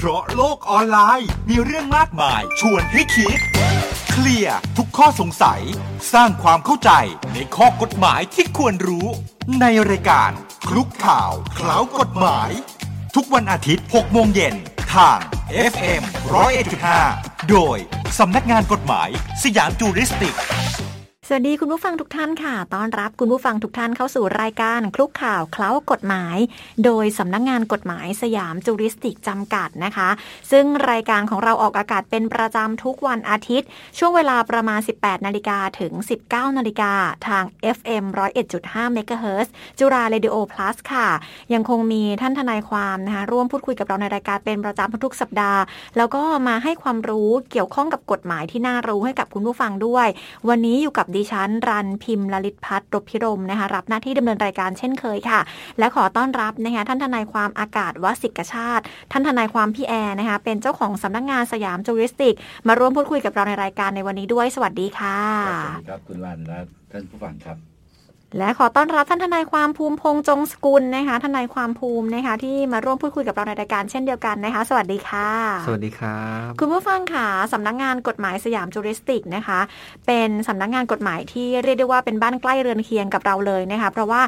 เพราะโลกออนไลน์ มีเรื่องมากมาย ชวนให้คิด เคลียร์ทุกข้อสงสัย สร้างความเข้าใจในข้อกฎหมายที่ควรรู้ ในรายการคลุกข่าวเคล้ากฎหมาย ทุกวันอาทิตย์ 6 โมงเย็นทาง FM 101.5 โดยสำนักงานกฎหมาย สยามจูริสติก สวัสดีคุณผู้ฟังทุกท่านค่ะ ต้อนรับคุณผู้ฟังทุกท่านเข้าสู่รายการคลุกข่าวเคล้ากฎหมาย โดยสำนักงงานกฎหมายสยามจูริสติกจำกัดนะคะ ซึ่งรายการของเราออกอากาศเป็นประจำทุกวันอาทิตย์ ช่วงเวลาประมาณ 18 นาฬิกาถึง 19 นาฬิกาทาง FM 101.5 MHz จุฬาเรดิโอ plus ค่ะ ยังคงมีท่านทนายความนะคะร่วมพูดคุยกับเราในรายการเป็นประจำทุกสัปดาห์ แล้วก็มาให้ความรู้เกี่ยวข้องกับกฎหมายที่น่ารู้ให้กับคุณผู้ฟังด้วย วันนี้อยู่กับดิฉัน รันพิมพ์ลลิตพัฒน์รบพิรมนะคะรับหน้าที่ดำเนินรายการเช่นเคยค่ะ และขอต้อนรับนะคะท่านทนายความอากาศวสิกชาติ ท่านทนายความพี่แอร์นะคะเป็นเจ้าของสำนักงานสยามจูริสติก มาร่วมพูดคุยกับเราในรายการในวันนี้ด้วย สวัสดีค่ะสวัสดีครับคุณวันและท่านผู้ฟังครับ และขอต้อนรับท่านทนายความภูมิพงษ์จงสกุลนะคะทนายความภูมินะคะที่มาร่วมพูดคุยกับเราในรายการเช่นเดียวกันนะคะ สวัสดีค่ะ สวัสดีครับ คุณผู้ฟังค่ะสำนักงานกฎหมายสยามจูริสติกนะคะ เป็นสำนักงานกฎหมายที่เรียกได้ว่าเป็นบ้านใกล้เรือนเคียงกับเราเลยนะคะ เพราะว่า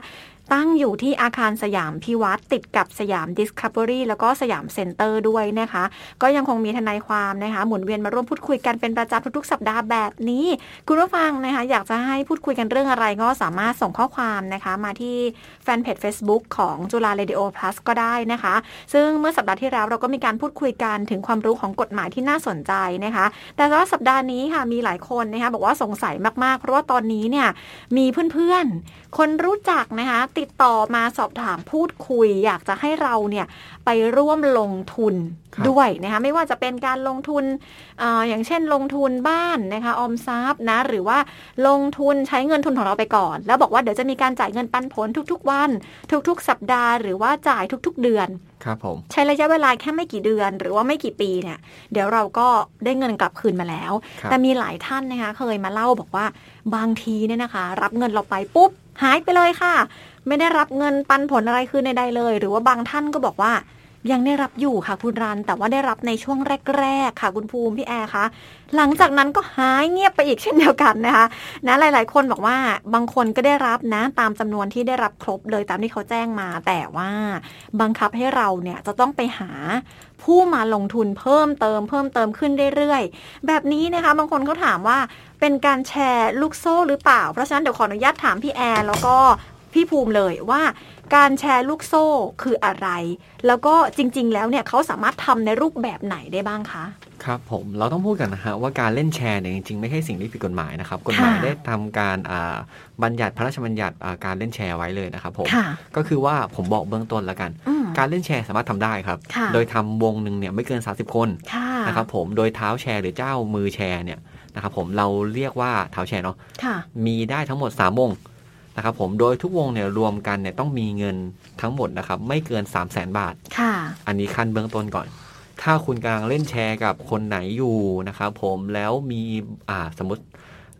ตั้งอยู่ที่อาคารสยามพิวัตรติดกับสยามดิสคัฟเวอรี่แล้วก็สยามเซ็นเตอร์ด้วยนะคะ ก็ยังคงมีทนายความนะคะ หมุนเวียนมาร่วมพูดคุยกันเป็นประจำทุกๆ สัปดาห์แบบนี้ คุณผู้ฟังนะคะ อยากจะให้พูดคุยกันเรื่องอะไรก็สามารถส่งข้อความนะคะ มาที่แฟนเพจ Facebook ของจุฬาเรดิโอ plus ก็ได้นะคะ ซึ่งเมื่อสัปดาห์ที่แล้วเราก็มีการพูดคุยกันถึงความรู้ของกฎหมายที่น่าสนใจนะคะ แต่ว่าสัปดาห์นี้ค่ะมีหลายคนนะคะบอกว่าสงสัยมากๆ เพราะว่าตอนนี้เนี่ยมีเพื่อนๆคนรู้จักนะคะติดต่อมาสอบถามพูดคุย อยากจะให้เราเนี่ยไปร่วมลงทุนครับด้วยนะคะไม่ว่าจะเป็นการลงทุนเอออย่างเช่นลงทุนบ้านนะคะออมทรัพย์นะหรือว่าลงทุนใช้เงินทุนของเราไปก่อน แล้วบอกว่าเดี๋ยวจะมีการจ่ายเงินปันผลทุกๆ วัน ทุกๆ สัปดาห์หรือว่าจ่ายทุกๆ เดือนครับผมใช้ระยะเวลาแค่ไม่กี่เดือน หรือว่าไม่กี่ปีเนี่ย เดี๋ยวเราก็ได้เงินกลับคืนมาแล้วครับแต่มีหลายท่านนะคะ เคยมาเล่าบอกว่าบางทีเนี่ยนะคะ รับเงินเราไปปุ๊บหายไปเลยค่ะ ไม่ได้รับเงินปันผลอะไรคืนใดๆเลย หรือว่าบางท่านก็บอกว่ายังได้รับอยู่ค่ะคุณรัน แต่ว่าได้รับในช่วงแรก ๆ ค่ะคุณภูมิพี่แอร์คะหลังจากนั้นก็หายเงียบไปอีกเช่นเดียวกันนะคะนะหลาย ๆ คนบอกว่าบางคนก็ได้รับนะตามจำนวนที่ได้รับครบเลยตามที่เขาแจ้งมา แต่ว่าบังคับให้เราเนี่ยจะต้องไปหาผู้มาลงทุนเพิ่มเติม เพิ่มเติมขึ้นเรื่อยๆ แบบนี้นะคะบางคนเขาถามว่าเป็นการแชร์ลูกโซ่หรือเปล่า เพราะฉะนั้นเดี๋ยวขออนุญาตถามพี่แอร์แล้วก็ พี่ภูมิเลยว่าการแชร์ลูกโซ่คืออะไร แล้วก็จริง ๆ แล้วเนี่ยเขาสามารถทำในรูปแบบไหนได้บ้างคะ ครับผมเราต้องพูดกันนะฮะว่าการเล่นแชร์เนี่ยจริง ๆ ไม่ใช่สิ่งที่ผิดกฎหมายนะครับกฎหมายค่ะได้ทำการอ่าบัญญัติพระราชบัญญัติอ่าการเล่นแชร์ไว้เลยนะครับผมค่ะก็คือว่าผมบอกเบื้องต้นแล้วกันอืมการเล่นแชร์สามารถทำได้ครับค่ะโดยทำวงหนึ่งเนี่ยไม่เกิน 30 คนค่ะนะครับผมโดยเท้าแชร์หรือเจ้ามือแชร์เนี่ยนะครับผมเราเรียกว่าเท้าแชร์เนาะค่ะมีได้ทั้งหมด3วง นะครับผมโดยทุกวงเนี่ยรวมกันเนี่ยต้องมีเงินทั้งหมดนะครับไม่เกิน 3 0 0 0 0 0บาท ค่ะ อันนี้ขั้นเบื้องต้นก่อน ถ้าคุณกำลังเล่นแชร์กับคนไหนอยู่นะครับผมแล้วมีอ่าสมมติ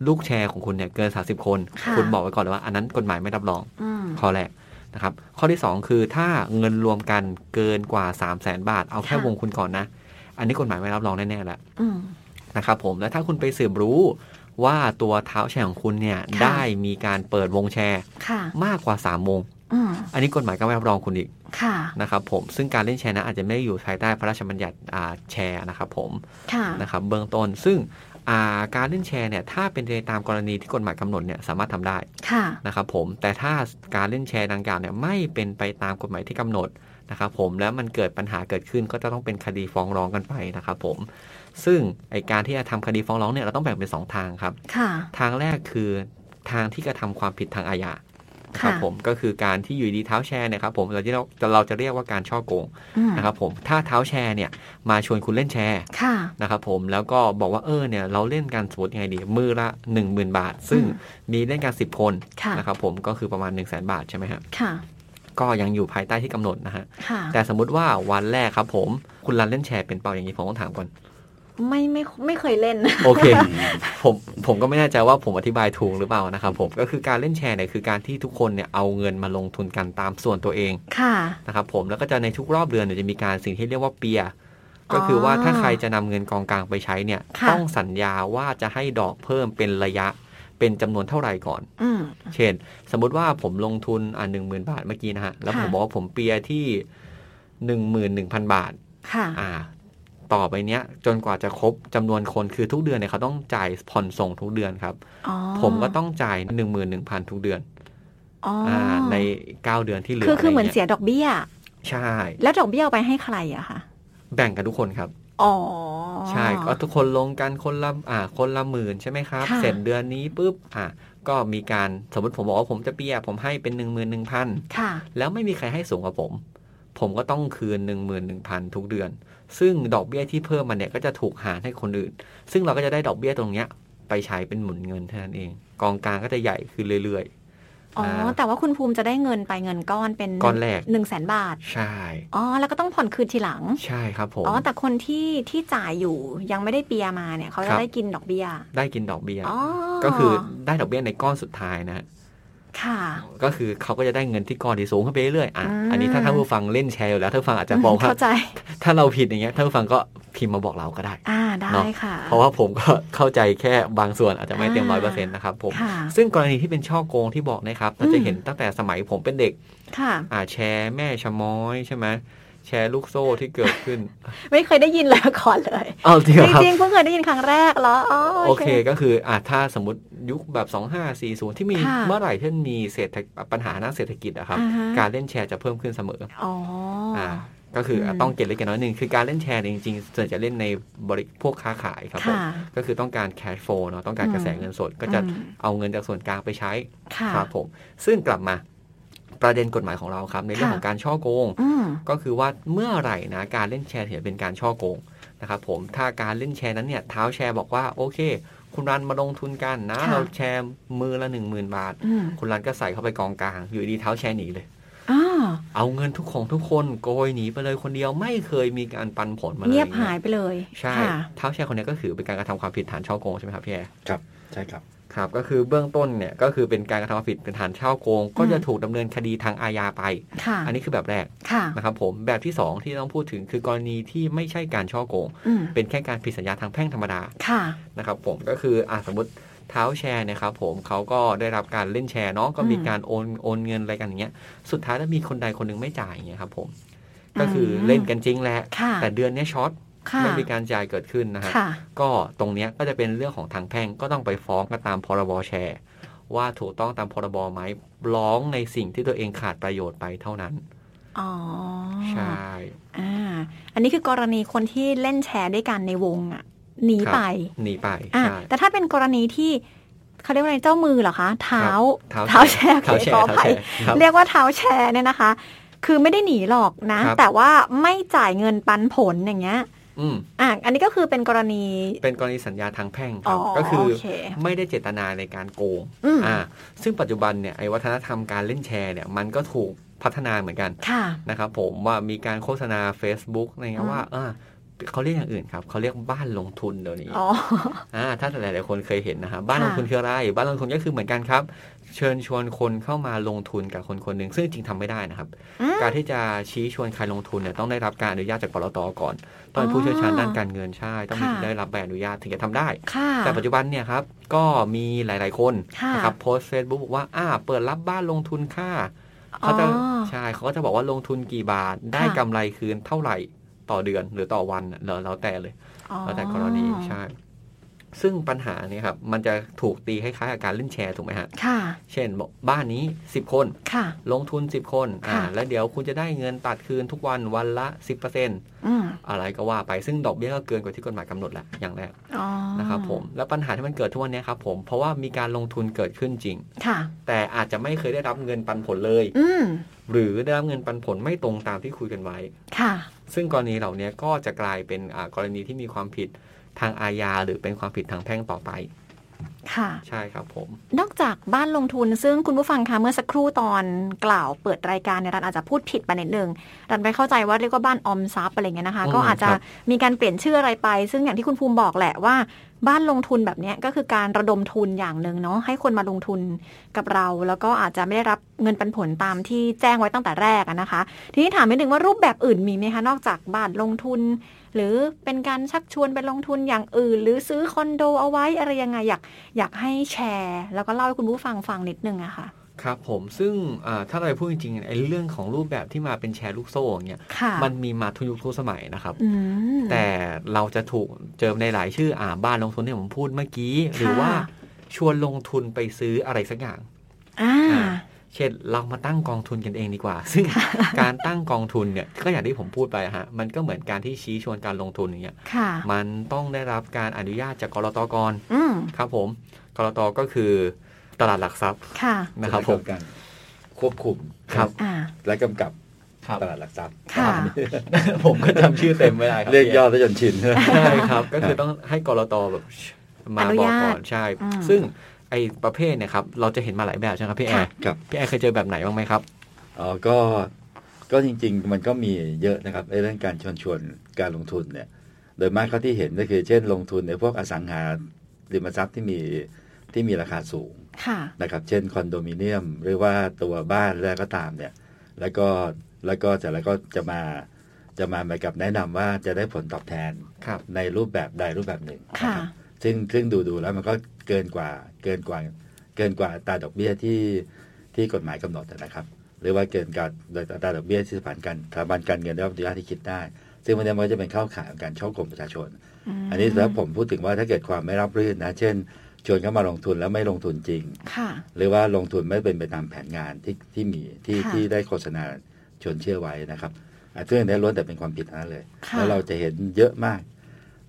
ลูกแชร์ของคุณเนี่ยเกิน 30 คน ค่ะ คุณบอกไว้ก่อนเลยว่า อันนั้นกฎหมายไม่รับรอง อืม ข้อแรกนะครับข้อที่ 2 คือถ้าเงินรวมกันเกินกว่า 3 0 0แสนบาท เอาแค่ค่ะ วงคุณก่อนนะ อันนี้กฎหมายไม่รับรองแน่ๆแล้วอืม นะครับผมแล้วถ้าคุณไปสืบรู้ ว่าตัวเท้าแชร์ของคุณเนี่ยค่ะได้มีการเปิดวงแชร์ค่ะมากกว่า3วงอืมอันนี้กฎหมายก็ไม่รับรองคุณอีกค่ะนะครับผมซึ่งการเล่นแชร์นะอาจจะไม่ได้อยู่ภายใต้พระราชบัญญัติอ่าแชร์นะครับผมค่ะนะครับเบื้องต้นซึ่งอ่าการเล่นแชร์เนี่ยถ้าเป็นไปตามกรณีที่กฎหมายกำหนดเนี่ยสามารถทำได้ค่ะนะครับผมแต่ถ้าการเล่นแชร์ดังกล่าวเนี่ยไม่เป็นไปตามกฎหมายที่กำหนดนะครับผมแล้วมันเกิดปัญหาเกิดขึ้นก็จะต้องเป็นคดีฟ้องร้องกันไปนะครับผม ซึ่งไอการที่จะทำคดีฟ้องร้องเนี่ยเราต้องแบ่งเป็นสองทางครับค่ะทางแรกคือทางที่กระทำความผิดทางอาญาครับค่ะผมก็คือการที่อยู่ดีเท้าแชร์เนี่ยครับผมเราจะเราจะเรียกว่าการช่อโกงอืมนะครับผมถ้าเท้าแชร์เนี่ยมาชวนคุณเล่นแชร์ค่ะนะครับผมแล้วก็บอกว่าเออเนี่ยเราเล่นกันสมมติยังไงดีมือละ 1 0,000 บาท ซึ่งอืมมีเล่นกัน 10 คนค่ะนะครับผมก็คือประมาณ 1 0 0 0 0แบาทใช่ไหมฮะค่ะก็ยังอยู่ภายใต้ที่กำหนดนะฮะค่ะแต่สมมุติว่าวันแรกครับผมคุณรันเล่นแชร์เป็นเปล่าอย่างนี้ผมต้องถามก่อน ไม่ไม่ไม่เคยเล่น โอเค ผมผมก็ไม่แน่ใจว่าผมอธิบายถูกหรือเปล่านะครับผมก็คือการเล่นแชร์เนี่ยคือการที่ทุกคนเนี่ยเอาเงินมาลงทุนกันตามส่วนตัวเองค่ะนะครับผมแล้วก็จะในทุกรอบเดือนเนี่ยจะมีการสิ่งที่เรียกว่าเปียร์ก็คือว่าถ้าใครจะนำเงินกองกลางไปใช้เนี่ยค่ะต้องสัญญาว่าจะให้ดอกเพิ่มเป็นระยะเป็นจำนวนเท่าไหร่ก่อนอืมเช่น สมมุติว่าผมลงทุนอ่าหนึ่งหมื่นบาทเมื่อกี้นะฮะ แล้วผมค่ะบอกว่าผมเปียร์ที่หนึ่งหมื่นหนึ่งพันบาท ค่ะ อ่า ต่อไปเนี้ย จนกว่าจะครบจำนวนคนคือทุกเดือนเนี่ยเขาต้องจ่ายผ่อนส่งทุกเดือนครับอ๋อผมก็ต้องจ่ายหนึ่งหมื่นหนึ่งพันทุกเดือนอ๋อออ่าในเก้าเดือนที่เหลือคือคือเหมือนะไรเสีงี้ยดอกเบี้ย ใช่ แล้วดอกเบี้ยเอาไปให้ใครอะคะแบ่งกันทุกคนครับอ๋อใช่ก็ทุกคนลงกันคนละอ่า คนละหมื่นใช่ไหมครับค่ะเสร็จเดือนนี้ปุ๊บอ่าก็มีการสมมติผมบอกว่าผมจะเปียร์ผมให้เป็นหนึ่งหมื่นหนึ่งพันค่ะแล้วไม่มีใครให้สูงกว่าผม ผมก็ต้องคืนหนึ่งหมื่นหนึ่งพันทุกเดือน ซึ่งดอกเบี้ยที่เพิ่มมาเนี่ยก็จะถูกหารให้คนอื่น ซึ่งเราก็จะได้ดอกเบี้ยตรงเนี้ยไปใช้เป็นหมุนเงินเท่านั้นเอง กองกลางก็จะใหญ่ขึ้นเรื่อยอ๋ออ่าแต่ว่าคุณภูมิจะได้เงินไปเงินก้อนเป็นก้อนแรกหนึ่งแสนบาทๆใช่อ๋อแล้วก็ต้องผ่อนคืนทีหลัง ใช่ครับผมอ๋อแต่คนที่ที่จ่ายอยู่ยังไม่ได้เปียร์มาเนี่ยเขาคจะรับได้กินดอกเบี้ย ได้กินดอกเบี้ยอ๋อก็คือได้ดอกเบี้ยในก้อนสุดท้ายนะฮะค่ะ ก็คือเขาก็จะได้เงินที่ก้อนที่สูงขึ้นไปเรื่อยๆอะอืมอันนี้ถ้าท่านผู้ฟังเล่นแชร์อยู่แล้วท่านผู้ฟังอาจจะบอกว่าเข้าใจถ้าเราผิดอย่างเงี้ยท่านผู้ฟังก็พิมพ์มาบอกเราก็ได้อ่าได้เนาะค่ะ เพราะว่าผมก็เข้าใจแค่บางส่วนอาจจะไม่เต็มร้อยเปอร์เซ็นต์นะครับผมค่ะซึ่งกรณีที่เป็นช่อโกงที่บอกนะครับเราจะอืมเห็นตั้งแต่สมัยผมเป็นเด็กค่ะอ่าแชร์แม่ชะม้อยใช่ไหม แชร์ลูกโซ่ที่เกิดขึ้น ไม่เคยได้ยินเลยก่อนเลยเอาจริงจเหรอครับริงๆเพิ่งเคยได้ยินครั้งแรกเหรออ๋อโอเคก็คืออ่าถ้าสมมติยุคแบบ2540 ที่มีค่ะเมื่อไหร่ที่มีเศรษฐปัญหาด้านเศรษฐกิจอะครับอ่าฮะการเล่นแชร์จะเพิ่มขึ้นเสมออ๋อออ่าก็คืออมต้องเก็บเล็กเก็บน้อยหนึ่งคือการเล่นแชร์เนี่ยจริงๆส่วนใหญ่จะเล่นในบริพวกค้าขายครับผมค่ะก็คือต้องการแคชโฟลเนาะต้องการกระแสเงินสดก็จะอืมเอาเงินจากส่วนกลางไปใช้ค่ะครับผมซึ่งกลับมา ประเด็นกฎหมายของเราครับ ในเรื่องค่ะของการช่อโกงอืมก็คือว่าเมื่อไหร่นะการเล่นแชร์ถือเป็นการช่อโกงนะครับผมถ้าการเล่นแชร์นั้นเนี่ยเท้าแชร์บอกว่าโอเค คุณรันมาลงทุนกันนะค่ะเราแชร์มือละหนึ่งหมื่นบาทอืมคุณรันก็ใส่เข้าไปกองกลาง อยู่ดีเท้าแชร์หนีเลยอ่าเอาเงินทุกของทุกคนโกยหนีไปเลยคนเดียวไม่เคยมีการปันผลมาเลยเงียบหายไปเลย ใช่ค่ะเท้าแชร์คนนี้ก็คือเป็นการกระทำความผิดฐานช่อโกงใช่ไหมครับพี่แอร์ครับใช่ครับ ครับก็คือเบื้องต้นเนี่ยก็คือเป็นการกระทำความผิดเป็นฐานช่อโกง ก็จะถูกดำเนินคดีทางอาญาไปค่ะอันนี้คือแบบแรกค่ะนะครับผมแบบที่ 2 ที่ต้องพูดถึงคือกรณีที่ไม่ใช่การช่อโกงอืมเป็นแค่การผิดสัญญาทางแพ่งธรรมดาค่ะนะครับผมก็คืออะสมมติเท้าแชร์เนะครับผมเขาก็ได้รับการเล่นแชร์เนาะก็มีอืมการโอนโอนเงินอะไรกันอย่างเงี้ยสุดท้ายแล้วมีคนใดคนหนึ่งไม่จ่ายอย่างเงี้ยครับผมก็คืออมเล่นกันจริงแหละค่ะแต่เดือนเนี้ยช็อตค่ะ ไม่มีการจ่ายเกิดขึ้นนะฮะค่ะก็ตรงเนี้ยก็จะเป็นเรื่องของทางแพ่งก็ต้องไปฟ้องกันตามพรบแชร์ ว่าถูกต้องตามพรบไหมร้องในสิ่งที่ตัวเองขาดประโยชน์ไปเท่านั้นอ๋อใช่อ่าอันนี้คือกรณีคนที่เล่นแชร์ด้วยกันในวงอะหนีครับไปหนีไปอะใช่แต่ถ้าเป็นกรณีที่เขาเรียกว่าอะไรเจ้ามือเหรอคะเท้าครับเท้าแชร์เท้าแชขอร์อเท้าภัแชยร์ครับเรียกว่าเท้าแชร์เนี่ยนะคะ คือไม่ได้หนีหรอกนะครับแต่ว่าไม่จ่ายเงินปันผลอย่างเงี้ย อืมอะอันนี้ก็คือเป็นกรณี เป็นกรณีสัญญาทางแพ่งคอ๋รัอบก็คือโอเคไม่ได้เจตนาในการโกงอืมอ่า ซึ่งปัจจุบันเนี่ยไอ้วัฒนธรรมการเล่นแชร์เนี่ยมันก็ถูกพัฒนาเหมือนกันค่ะนะครับผมว่ามีการโฆษณา Facebook อะไรเงี้อืยมว่าเออเขาเรียกอย่างอื่นครับเขาเรียกบ้านลงทุนเดี๋ยวนี้อ๋ออ่าถ้าหลายๆคนเคยเห็นนะครับบ้านลค่ะงทุนคืออะไรบ้านลงทุนก็คือเหมือนกันครับ เชิญชวนคนเข้ามาลงทุนกับคนคนหนึ่งซึ่งจริงทำไม่ได้นะครับอืมการที่จะชี้ชวนใครลงทุนเนี่ยต้องได้รับการอนุญาตจากปตทก่อนต้องเป็นผู้เชี่ยวชาญด้านการเงินใช่ ต้องมีค่ะได้รับใบอนุญาตถึงจะทำได้ค่ะแต่ปัจจุบันเนี่ยครับก็มีหลาย ๆ คนค่ะนะครับโพสเฟซบุ๊กบอกว่าอ่าเปิดรับบ้านลงทุนค่าเขาจะอ๋อใช่เขาก็จะบอกว่าลงทุนกี่บาทได้ค่ะกำไรคืนเท่าไหร่ต่อเดือนหรือต่อวันน่ะแล้วแล้วแต่เลยอ๋อแล้วแต่กรณีใช่ ซึ่งปัญหาเนี่ยครับมันจะถูกตีคล้ายๆกับการเล่นแชร์ถูกไหมฮะค่ะ เช่นบอกบ้านนี้ 10 คนค่ะ ลงทุน 10 คนอ่าค่ะแล้วเดี๋ยวคุณจะได้เงินตัดคืนทุกวันวันละ 10%อืมอะไรก็ว่าไปซึ่งดอกเบี้ยก็เกินกว่าที่กฎหมายกำหนดแหละอย่างแรกอ๋อนะครับผมแล้วปัญหาที่มันเกิดทุกวันเนี้ยครับผมเพราะว่ามีการลงทุนเกิดขึ้นจริงค่ะ แต่อาจจะไม่เคยได้รับเงินปันผลเลยอืมหรือได้รับเงินปันผลไม่ตรงตามที่คุยกันไว้ค่ะ ซึ่งกรณีเหล่านี้ก็จะกลายเป็นอ่ากรณีที่มีความผิด ทางอาญาหรือเป็นความผิดทางแพ่งต่อไป ค่ะ ใช่ครับผม นอกจากบ้านลงทุนซึ่งคุณผู้ฟังคะเมื่อสักครู่ตอนกล่าวเปิดรายการเนี่ยรันอาจจะพูดผิดไปนิดนึงรันไปเข้าใจว่าเรียกว่าบ้านออมทรัพย์อะไรเงี้ยนะคะอืมก็อาจจะครับมีการเปลี่ยนชื่ออะไรไป ซึ่งอย่างที่คุณภูมิบอกแหละว่า บ้านลงทุนแบบนี้ก็คือการระดมทุนอย่างหนึ่งเนาะให้คนมาลงทุนกับเรา แล้วก็อาจจะไม่ได้รับเงินปันผลตามที่แจ้งไว้ตั้งแต่แรกนะคะ ทีนี้ถามนิดนึงว่ารูปแบบอื่นมีไหมคะนอกจากบ้านลงทุน หรือเป็นการชักชวนไปลงทุนอย่างอื่น หรือซื้อคอนโดเอาไว้อะไรยังไงอยากอยากให้แชร์ แล้วก็เล่าให้คุณผู้ฟังฟังนิดนึงอะค่ะ ครับผมซึ่งอ่าถ้าเราพูดจริงๆไอ้เรื่องของรูปแบบที่มาเป็นแชร์ลูกโซ่อย่างเงี้ยค่ะมันมีมาทุกยุคทุกสมัยนะครับอืมแต่เราจะถูกเจอในหลายชื่ออ่าบ้านลงทุนที่ผมพูดเมื่อกี้ หรือว่าชวนลงทุนไปซื้ออะไรสักอย่างอ่าอ่าเช่นเรามาตั้งกองทุนกันเองดีกว่า ซึ่งการตั้งกองทุนเนี่ยก็อย่างที่ผมพูดไปอะฮะมันก็เหมือนการที่ชี้ชวนการลงทุนอย่างเงี้ยค่ะมันต้องได้รับการอนุญาตจากกรตก่อนอืมครับผมกรตก็คือ ตลาดหลักทรัพย์ค่ะนะครับผมการควบคุมครับอ่าและกำกับครับตลาดหลักทรัพย์ค่ะผมก็จำชื่อเต็มไม่ได้ครับเรียกย่อได้จนชินใช่ครับ ก็คือต้องให้กรตแบบมาอนุบอกญาตก่อนใช่อืมซึ่งไอ้ประเภทเนี่ยครับเราจะเห็นมาหลายแบบใช่ไหมครับพี่แอค่ะร์ครับพี่แอร์เคยเจอแบบไหนบ้างไหมครับอ๋อก็ก็จริง ๆ มันก็มีเยอะนะครับไอ้เรื่องการชวนชวนการลงทุนเนี่ย โดยมากเขาที่เห็นก็คือเช่นลงทุนในพวกอสังหาริมทรัพย์ที่มีที่มีราคาสูงค่ะ นะครับเช่นคอนโดมิเนียมหรือว่าตัวบ้านแล้วก็ตามเนี่ยแล้วก็แล้วก็จะแล้วก็จะมาจะมาเหมือนกับแนะนำว่าจะได้ผลตอบแทนครับในรูปแบบใดรูปแบบหนึ่งนะค่ะครับซึ่งซึ่งดูดูแล้วมันก็เกินกว่าเกินกว่าเกินกว่าอัตราดอกเบี้ยที่ที่กฎหมายกำหนดนะครับ หรือว่าเกินกว่าโดยอัตราดอกเบี้ยที่สถาบันการสถาบันการเงินได้รับอนุญาตที่คิดได้ ซึ่งมันก็จะเป็นเข้าข่ายของการช่อโกงประชาชนมอันนี้แล้วผมพูดถึงว่าถ้าเกิดความไม่รับรื่นนะ เช่น ชวนเข้ามาลงทุนแล้วไม่ลงทุนจริงค่ะหรือว่าลงทุนไม่เป็นไปตามแผนงานที่ที่มีที่ค่ะที่ได้โฆษณาชวนเชื่อไว้นะครับอะซึ่งอันนี้ล้วนแต่เป็นความผิดทั้งนั้นเลยค่ะแล้วเราจะเห็นเยอะมาก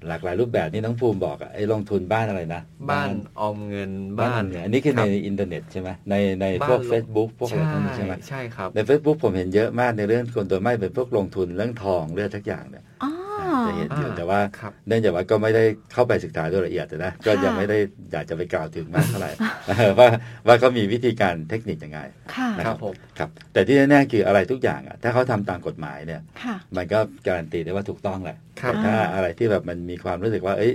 หลากหลายรูปแบบนี่น้องภูมิบอกอะไอ้ลงทุนบ้านอะไรนะ บ้านออมเงินบ้าบ้านนเนี่ยอันนี้คือคในรับอินเทอร์เน็ตใช่ไหมในในบ้านพวกลง Facebook พวกอะไรพวกนี้ใช่ไหมใช่ครับใน Facebook ผมเห็นเยอะมากในเรื่องคนตัวไม่เป็นพวกลงทุนเรื่องทองเรื่องทักอย่างเนี่ยอ๋อ จะเห็นอยู่อ่าแต่ว่าครับเนื่องจากว่าก็ไม่ได้เข้าไปศึกษาโดยละเอียดนะก็ยังไม่ได้อยากจะไปกล่าวถึงมากเท่าไหร่ว่าว่าเขามีวิธีการเทคนิคยังไงค่ะนะคครัรับบผมครับ แต่ที่แน่ๆคืออะไรทุกอย่างอะถ้าเขาทำตามกฎหมายเนี่ยค่ะมันก็การันตีได้ว่าถูกต้องแหละครับแต่ถ้าอะไรที่แบบมันมีความรู้สึกว่า เอ้ย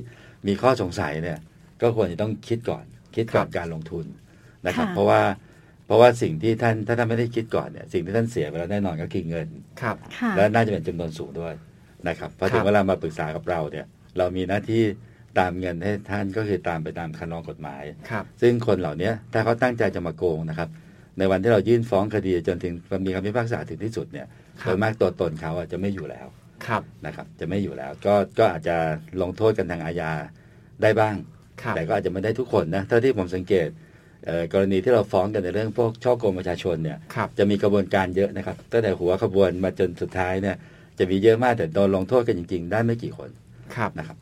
มีข้อสงสัยเนี่ย ก็ควรจะต้องคิดก่อน คิดก่อนครับการลงทุนนะครับค่ะเพราะว่าเพราะว่าสิ่งที่ท่านถ้าท่านไม่ได้คิดก่อนเนี่ยสิ่งที่ท่านเสียไปแล้วแน่นอนก็คือเงินครับค่ะและน่าจะเป็นจำนวนสูงด้วย นะครับพอครับถึงเวลามาปรึกษากับเราเนี่ย เรามีหน้าที่ตามเงินให้ท่านก็คือตามไปตามคันลองกฎหมายครับซึ่งคนเหล่านี้ถ้าเขาตั้งใจจะมาโกงนะครับ ในวันที่เรายื่นฟ้องคดีจนถึงมีคำพิพากษาถึงที่สุดเนี่ยคโดรับยมากตัวตนเขาอะจะไม่อยู่แล้วครับนะครับ จะไม่อยู่แล้ว ก็ก็อาจจะลงโทษกันทางอาญาได้บ้างครับแต่ก็อาจจะไม่ได้ทุกคนนะเท่าที่ผมสังเกตเอ่อกรณีที่เราฟ้องกันในเรื่องพวกช่อโกงประชาชนเนี่ยครับจะมีกระบวนการเยอะนะครับตั้งแต่หัวขบวนมาจนสุดท้ายเนี่ย จะมีเยอะมากแต่โดนลงโทษกันจริง ๆ ได้ไม่กี่คนครับนะครับ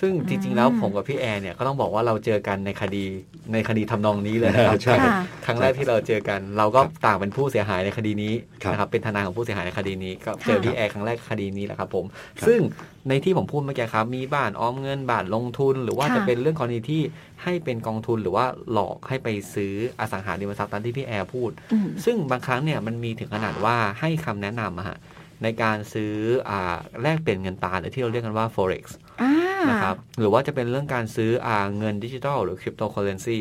ซึ่งจริง ๆ แล้วผมกับพี่แอร์เนี่ยก็ต้องบอกว่าเราเจอกันในคดีในคดีทำนองนี้เลยนะครับใช่ค่ะครั้งแรกที่เราเจอกัน เราก็ต่างเป็นผู้เสียหายในคดีนี้ครับนะครับเป็นทนายของผู้เสียหายในคดีนี้ก็เจอค่ะพี่แอร์ครั้งแรกคดีนี้แหละครับผมครับซึ่งในที่ผมพูดเมื่อกี้ครับ มีบ้านออมเงินบ้านลงทุน หรือว่าค่ะจะเป็นเรื่องกรณีที่ให้เป็นกองทุนหรือว่าหลอกให้ไปซื้ออสังหาริมทรัพย์ตามที่พี่แอร์พูดอืมซึ่งบางครั้งเนี่ยมันมีถึงขนาดว่าให้คำแนะนำอะฮะ ในการซื้ออ่าแลกเปลี่ยนเงินตราหรือที่เราเรียกกันว่า forex อ่านะครับหรือว่าจะเป็นเรื่องการซื้ออาเงินดิจิทัลหรือคริปโตเคอร์เรนซี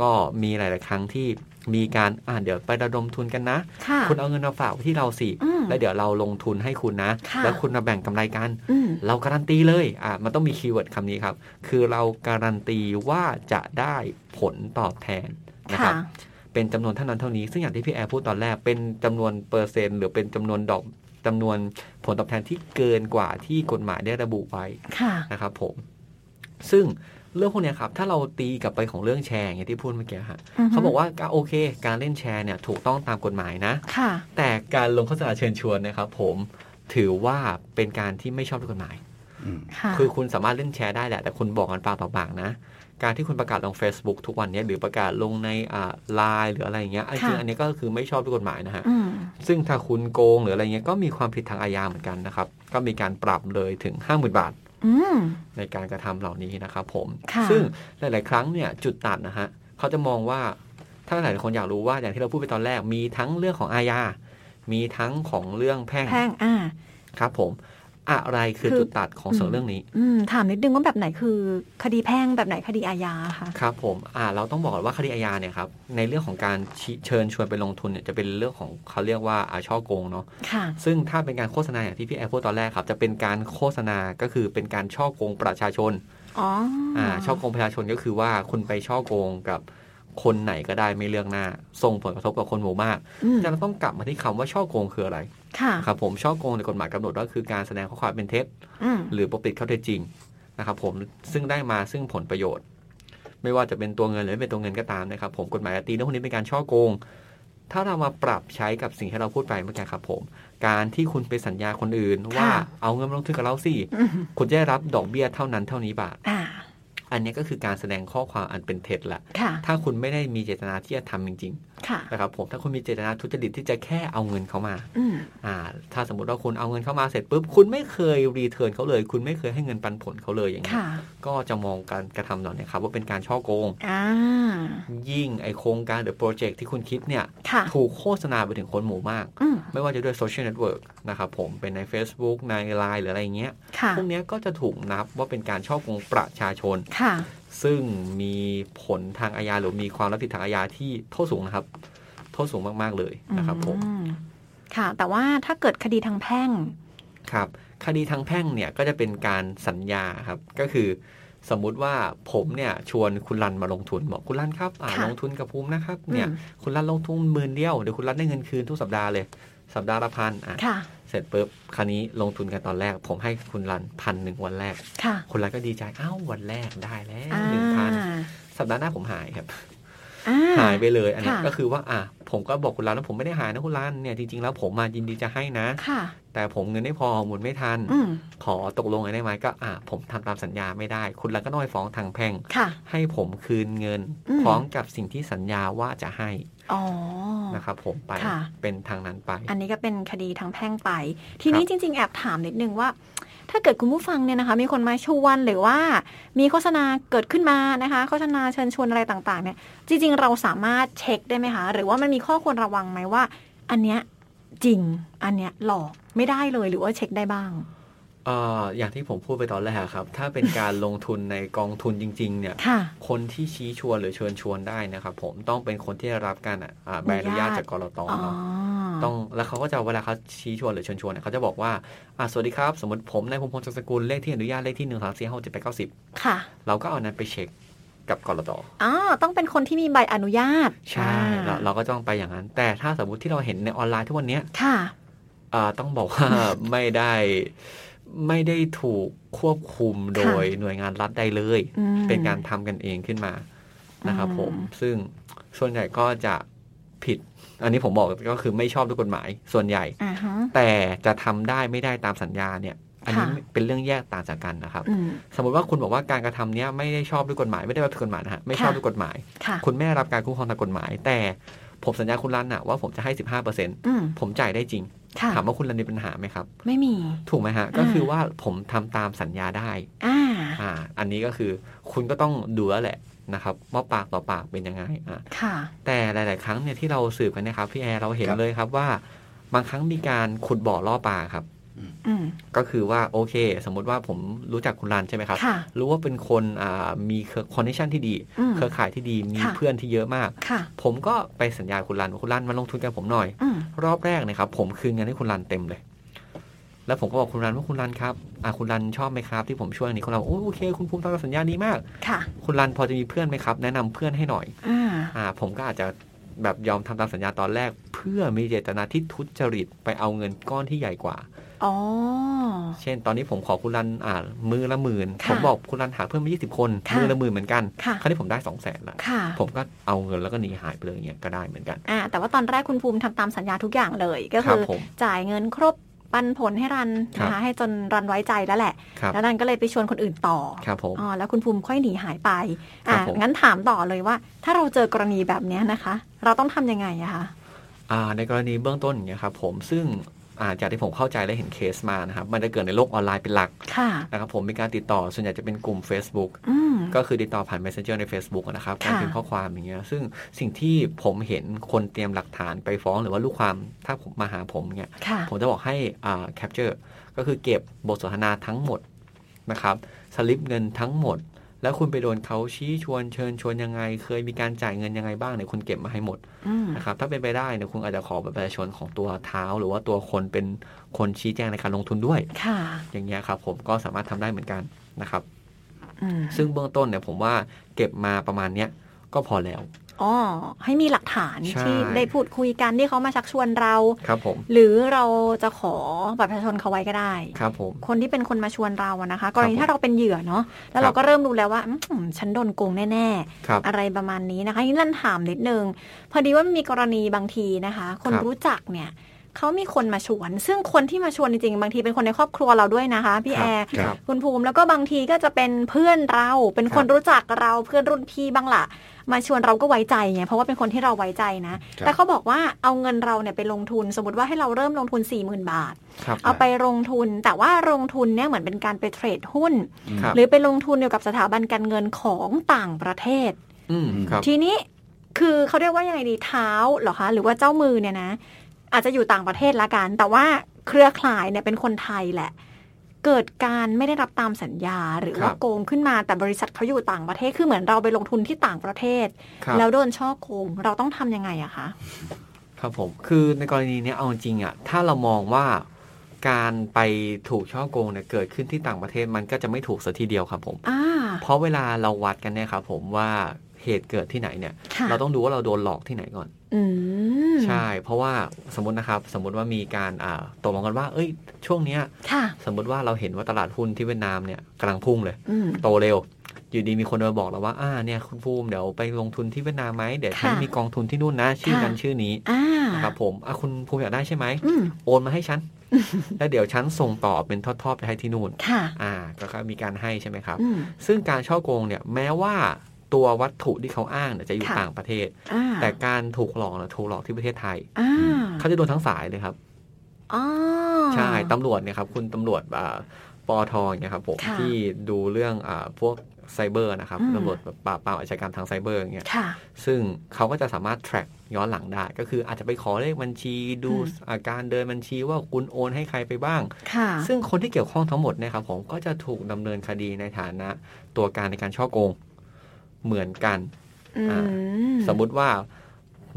ก็มีหลาย ๆ ครั้งที่มีการอ่าเดี๋ยวไประดมทุนกันนะค่ะคุณเอาเงินมาฝากไว้ที่เราสิอืมแล้วเดี๋ยวเราลงทุนให้คุณนะค่ะแล้วคุณมาแบ่งกำไรกันอืมเราการันตีเลยอ่ามันต้องมี keyword คำนี้ครับ คือเราการันตีว่าจะได้ผลตอบแทนนะครับค่ะเป็นจำนวนเท่านั้นเท่านี้ ซึ่งอย่างที่พี่แอร์พูดตอนแรก เป็นจำนวนเปอร์เซ็นต์ หรือเป็นจำนวนดอก จำนวนผลตอบแทนที่เกินกว่าที่กฎหมายได้ระบุไว้ค่ะนะครับผม ซึ่งเรื่องพวกเนี้ยครับ ถ้าเราตีกลับไปของเรื่องแชร์อย่างที่พูดเมื่อกี้ฮะอือฮึเขาบอกว่าก็โอเค การเล่นแชร์เนี่ยถูกต้องตามกฎหมายนะค่ะแต่การลงโฆษณาเชิญชวนนะครับ ผมถือว่าเป็นการที่ไม่ชอบด้วยกฎหมายอืมค่ะคือคุณสามารถเล่นแชร์ได้แหละ แต่คุณบอกกันปากต่อปากนะ การที่คุณประกาศลง Facebook ทุกวันเนี้ยหรือประกาศลงในอ่าไลน์หรืออะไรอย่างเงี้ยจริงๆอันนี้ก็คือไม่ชอบด้วยกฎหมายนะฮะอืมซึ่งถ้าคุณโกงหรืออะไรเงี้ยก็มีความผิดทางอาญาเหมือนกันนะครับ ก็มีการปรับเลยถึง 50,000 บาทอืมในการกระทำเหล่านี้นะครับผมค่ะซึ่งหลาย ๆ ครั้งเนี่ยจุดตัดนะฮะเขาจะมองว่าถ้าหลายคนอยากรู้ว่าอย่างที่เราพูดไปตอนแรกมีทั้งเรื่องของอาญา มีทั้งของเรื่องแพ่งแพงอ่าครับผม อะไรคือคือจุดตัดของสองเรื่องนี้อืมถามนิดนึงว่าแบบไหนคือ คดีแพ่งแบบไหนคดีอาญาคะครับผมอ่าเราต้องบอกก่อนว่าคดีอาญาเนี่ยครับในเรื่องของการชิเชิญชวนไปลงทุนเนี่ยจะเป็นเรื่องของเขาเรียกว่าอาช่อโกงเนาะค่ะซึ่งถ้าเป็นการโฆษณาอย่างที่พี่แอร์พูดตอนแรกครับ จะเป็นการโฆษณาก็คือเป็นการช่อโกงประชาชนอ๋ออ่อ่าช่อโกงประชาชนก็คือว่าคุณไปช่อโกงกับคนไหนก็ได้ไม่เลือกหน้าส่งผลกระทบกับคนหมู่มากอืมจะต้องกลับมาที่คำว่าช่อโกงคืออะไร ค่ะครับผมช่อโกงในกฎหมายกำหนดว่าคือการแสดงข้อความเป็นเท็จอืมหรือปกปิดข้อเท็จจริงนะครับผมซึ่งได้มาซึ่งผลประโยชน์ ไม่ว่าจะเป็นตัวเงินหรือไม่เป็นตัวเงินก็ตามนะครับ ผมกฎหมายตีเรื่องพวกนี้เป็นการช่อโกง ถ้าเรามาปรับใช้กับสิ่งที่เราพูดไปเมื่อกี้ครับผม การที่คุณไปสัญญาคนอื่น ว่าเอาเงินมาลงทุนกับเราสิอืมคุณจะได้รับดอกเบี้ยเท่านั้นเท่านี้บาท อ่าอันนี้ก็คือการแสดงข้อความอันเป็นเท็จแหละค่ะถ้าคุณไม่ได้มีเจตนาที่จะทำจริงค่ะๆนะครับผมถ้าคุณมีเจตนาทุจริตที่จะแค่เอาเงินเขามาอืมอ่า ถ้าสมมติว่าคุณเอาเงินเข้ามาเสร็จปุ๊บคุณไม่เคยรีเทิร์นเขาเลย คุณไม่เคยให้เงินปันผลเขาเลยอย่างนี้ยค่ะก็จะมองการกระทำเหล่านี้ครับว่าเป็นการฉ้อโกงอ่ายิ่งไอโครงการหรือโปรเจกต์ที่คุณคิดเนี่ยค่ะถูกโฆษณาไปถึงคนหมู่มากอืมไม่ว่าจะด้วยโซเชียลเน็ตเวิร์กนะครับผมเป็นใน Facebook ใน Line หรืออะไรเงี้ยค่ะพวกเนี้ยก็จะถูกนับว่าเป็นการฉ้อโกงประชาชนค่ะซึ่งมีผลทางอาญาหรือมีความรับผิดทางอาญาที่โทษสูงนะครับ โทษสูงมาก ๆ เลยนะครับผมอืมค่ะ แต่ว่าถ้าเกิดคดีทางแพ่ง ครับ คดีทางแพ่งเนี่ยก็จะเป็นการสัญญาครับ ก็คือสมมุติว่าผมเนี่ยชวนคุณรันมาลงทุนบอกคุณรันครับอ่าค่ะลงทุนกับภูมินะครับเนี่ยอืมคุณรันลงทุนหมื่นเดียวเดี๋ยวคุณรันได้เงินคืนทุกสัปดาห์เลย สัปดาห์ละพันอะค่ะเสร็จปุ๊บคราวนี้ลงทุนกันตอนแรก ผมให้คุณรันพันหนึ่งวันแรกค่ะคุณรันก็ดีใจอ้าววันแรกได้แล้วอ่าหนึ่งพันสัปดาห์หน้าผมหายครับอ่าหายไปเลย อันนี้ค่ะก็คือว่า อะผมก็บอกคุณรันว่าผมไม่ได้หายนะคุณรันเนี่ยจริงๆแล้วผมมายินดีจะให้นะค่ะ แต่ผมเงินไม่พอหมุนไม่ทันอืมขอตกลงกันได้ไหมก็อะผมทำตามสัญญาไม่ได้ คุณรันก็ต้องไปฟ้องทางแพ่งค่ะให้ผมคืนเงินอืมพร้อมกับสิ่งที่สัญญาว่าจะให้อ๋อนะครับผมไปค่ะเป็นทางนั้นไป อันนี้ก็เป็นคดีทางแพ่งไป ทีนี้จริง ๆ แอบถามนิดนึงว่า ถ้าเกิดคุณผู้ฟังเนี่ยนะคะ มีคนมาชวนหรือว่า มีโฆษณาเกิดขึ้นมานะคะโฆษณาเชิญชวนอะไรต่าง ๆ เนี่ย จริง ๆ เราสามารถเช็คได้ไหมคะ หรือว่ามันมีข้อควรระวังไหมว่า อันเนี้ย จริง อันเนี้ยหลอกไม่ได้เลยหรือว่าเช็คได้บ้างเอ่ออย่างที่ผมพูดไปตอนแรกครับ ถ้าเป็นการลงทุนในกองทุนจริง ๆ เนี่ยค่ะคนที่ชี้ชวนหรือเชิญชวนได้นะครับผมต้องเป็นคนที่ได้รับการอ่าใบอนุญาตจากกรตอ๋อเนาะต้องแล้วเขาก็จะเวลาเขาชี้ชวนหรือเชิญชวนเนี่ยเขาจะบอกว่าอ่าสวัสดีครับ สมมติผมนายพงษ์พงษ์จักรสกุลเลขที่อนุญาตเลขที่หนึ่งสามสี่ห้าเจ็ดแปดเก้าสิบค่ะเราก็เอานั้นไปเช็ค กับกรตอ๋อต้องเป็นคนที่มีใบอนุญาต ใช่เราเราก็ต้องไปอย่างนั้น แต่ถ้าสมมติที่เราเห็นในออนไลน์ทุกวันเนี้ยค่ะอ่าต้องบอกว่าไม่ได้ไม่ได้ถูกควบคุมโดยหน่วยงานรัฐใดเลยอืมเป็นการทำกันเองขึ้นมานะครับอืมผมซึ่งส่วนใหญ่ก็จะผิด อันนี้ผมบอกก็คือไม่ชอบด้วยกฎหมายส่วนใหญ่อ่าฮะแต่จะทำได้ไม่ได้ตามสัญญาเนี่ย อันนี้ค่ะเป็นเรื่องแยกต่างจากกันนะครับอืมสมมติว่าคุณบอกว่าการกระทำเนี้ยไม่ได้ชอบด้วยกฎหมายไม่ได้ว่าผิดกฎหมายนะฮะไม่ชอบค่ะด้วยกฎหมายค่ะคุณไม่ได้รับการคุ้มครองทางกฎหมาย แต่ผมสัญญาคุณรันนะว่าผมจะให้สิบห้าเปอร์เซ็นอืมผมจ่ายได้จริงค่ะถามว่าคุณรันมีปัญหาไหมครับ ไม่มี ถูกไหมฮะอ่าก็คือว่าผมทำตามสัญญาได้อ่าอ่า อันนี้ก็คือคุณก็ต้องดูแล้วแหละนะครับว่าปากต่อปากเป็นยังไงอ่าค่ะ แต่หลาย ๆ ครั้งเนี่ยที่เราสืบกันเนะครับพี่แอร์เราเห็นครับเลยครับว่า บางครั้งมีการขุดบ่อล่อปลาครับอืม ก็คือว่าโอเค สมมุติว่าผมรู้จักคุณรันใช่ไหมครับค่ะรู้ว่าเป็นคนอ่ามี connection ที่ดีอืมเครือข่ายที่ดีมีค่ะเพื่อนที่เยอะมากค่ะผมก็ไปสัญญาคุณรันว่าคุณรันมาลงทุนกับผมหน่อยอืมรอบแรกเนะครับ ผมคืนเงินให้คุณรันเต็มเลย แล้วผมก็บอกคุณรันว่าคุณรันครับอ่าคุณรันชอบไหมครับ ที่ผมช่วยอันนี้คุณรันบอกโอ้โอเค คุณภูมิตามสัญญาดีมากค่ะคุณรันพอจะมีเพื่อนไหมครับ แนะนำเพื่อนให้หน่อยอ่าอ่าผมก็อาจจะแบบยอมทำตามสัญญาตอนแรก เพื่อมีเจตนาที่ทุจริตไปเอาเงินก้อนที่ใหญ่กว่า อ๋อ เช่นตอนนี้ผมขอคุณรันอ่ามือละหมื่นค่ะผมบอกคุณรันหาเพิ่มมา20คนค่ะมือละหมื่นเหมือนกันค่ะคราวนี้ผมได้2 0 0แสนละค่ะผมก็เอาเงินแล้วก็หนีหายไปเลยอย่างเงี้ยก็ได้เหมือนกันอ่าแต่ว่าตอนแรกคุณภูมิทำตามสัญญาทุกอย่างเลย ก็ครัคืบอผมจ่ายเงินครบปันผลให้รันครับนะคะให้จนรันไว้ใจแล้วแหละครับแล้วรันก็เลยไปชวนคนอื่นต่อครับผมอ๋อแล้วคุณภูมิค่อยหนีหายไปครัอ่าบผมงั้นถามต่อเลยว่า ถ้าเราเจอกรณีแบบเนี้ยนะคะ เราต้องทำยังไงอะคะอ่าในกรณีเบื้องต้นอย่างเงี้ยครับผมซึ่งอ่า จากที่ผมเข้าใจและเห็นเคสมานะครับ มันจะเกิดในโลกออนไลน์เป็นหลักค่ะนะครับผมมีการติดต่อส่วนใหญ่จะเป็นกลุ่ม Facebook อืมก็คือติดต่อผ่าน Messenger ใน Facebook อะนะครับการค่ะพิมพ์ข้อความอย่างเงี้ยซึ่งสิ่งที่ผมเห็นคนเตรียมหลักฐานไปฟ้องหรือว่าลูกความถ้าผมมาหาผมเนี่ยค่ะผมจะบอกให้อ่า capture ก็คือเก็บบทสนทนาทั้งหมดนะครับสลิปเงินทั้งหมด แล้วคุณไปโดนเขาชี้ชวนเชิญชวนยังไง เคยมีการจ่ายเงินยังไงบ้างเนี่ยคุณเก็บมาให้หมดอืมนะครับถ้าเป็นไปได้เนี่ยคุณอาจจะขอบัตรประชาชนของตัวเท้า หรือว่าตัวคนเป็นคนชี้แจงในการลงทุนด้วยค่ะ อย่างเงี้ยครับผมก็สามารถทำได้เหมือนกันนะครับอืมซึ่งเบื้องต้นเนี่ยผมว่าเก็บมาประมาณเนี้ยก็พอแล้ว อ๋อให้มีหลักฐานใช่ที่ได้พูดคุยกันที่เขามาชักชวนเราครับผมหรือเราจะขอบัตรประชาชนเขาไว้ก็ได้ครับผมคนที่เป็นคนมาชวนเราอะนะคะกรณีผมถ้าเราเป็นเหยื่อเนาะแล้วครับเราก็เริ่มรู้แล้วว่าอืมฉันโดนโกงแน่ครับๆอะไรประมาณนี้นะคะนี่ลั่นถามนิดนึงพอดีว่ามันมีกรณีบางทีนะคะ คนครับรู้จักเนี่ย เขามีคนมาชวน ซึ่งคนที่มาชวนจริงๆ บางทีเป็นคนในครอบครัวเราด้วยนะคะ พี่ครัแอบร์ครับคุณภูมิแล้วก็บางทีก็จะเป็นเพื่อนเรา เป็นคนครับรู้จักเราเพื่อนรุ่นพี่บ้างล่ะมาชวนเราก็ไว้ใจไงเพราะว่าเป็นคนที่เราไว้ใจนะครับแต่เขาบอกว่าเอาเงินเราเนี่ยไปลงทุน สมมติว่าให้เราเริ่มลงทุน4 0,000บาทครับเอาไปลงทุน แต่ว่าลงทุนเนี่ยเหมือนเป็นการไปเทรดหุ้นครับหรือไปลงทุนเกี่ยวกับสถาบันการเงินของต่างประเทศอืมครับทีนี้คือเขาเรียกว่ายังไงดีเท้าเหรอคะ หรือว่าเจ้ามือเนี่ยนะ อาจจะอยู่ต่างประเทศละกัน แต่ว่าเครือข่ายเนี่ยเป็นคนไทยแหละ เกิดการไม่ได้รับตามสัญญาหรือว่าครับโกงขึ้นมาแต่บริษัทเขาอยู่ต่างประเทศคือเหมือนเราไปลงทุนที่ต่างประเทศครับแล้วโดนช่อโกงเราต้องทำยังไงอะคะครับผมคือในกรณีเนี้ยเอาจริงๆอะถ้าเรามองว่าการไปถูกช่อโกงเนี่ยเกิดขึ้นที่ต่างประเทศมันก็จะไม่ถูกสัทีเดียวครับผมอ่าเพราะเวลาเราวัดกันเนี่ยครับผมว่าเหตุเกิดที่ไหนเนี่ยค่ะเราต้องดูว่าเราโดนหลอกที่ไหนก่อนอืม ใช่ เพราะว่าสมมตินะครับ สมมติว่ามีการอ่าตกลงกันว่า เอ้ย ช่วงเนี้ยค่ะสมมติว่าเราเห็นว่าตลาดหุ้นที่เวียดนามเนี่ยกำลังพุ่งเลยอืมโตเร็ว อยู่ดีมีคนมาบอกเราว่า อ่า เนี่ยคุณภูมิเดี๋ยวไปลงทุนที่เวียดนามไหมเดี๋ยวฉันค่ะมีกองทุนที่นู่นนะ ชื่อนั้นค่ะชื่อนี้อ่านะครับผมอะคุณภูมิอยากได้ใช่ไหมอืมโอนมาให้ฉันแล้วเดี๋ยวฉันส่งต่อเป็นทอดๆไปให้ที่นู่น ค่ะ อ่า ก็มีการให้ใช่ไหมครับอืมซึ่งการช่อโกงเนี่ย แม้ว่า ตัววัตถุที่เขาอ้างเนี่ยจะอยู่ค่ะต่างประเทศอ่าแต่การถูกหลอกเนี่ยถูกหลอกที่ประเทศไทยอ่าเขาจะโดนทั้งสายเลยครับอ๋อใช่ตำรวจเนี่ยครับ คุณตำรวจอ่าปอทเนี่ยครับผมค่ะที่ดูเรื่องอ่าพวกไซเบอร์นะครับอืมตำรวจแบบปราบปรามอาชญากรรมทางไซเบอร์อย่างเงี้ยค่ะซึ่งเขาก็จะสามารถ track ย้อนหลังได้ ก็คืออาจจะไปขอเลขบัญชีดูอืมอาการเดินบัญชีว่าคุณโอนให้ใครไปบ้างค่ะซึ่งคนที่เกี่ยวข้องทั้งหมดเนี่ยครับผมก็จะถูกดำเนินคดีในฐานะตัวการในการช่อโกง เหมือนกันอือ่มสมมุติว่า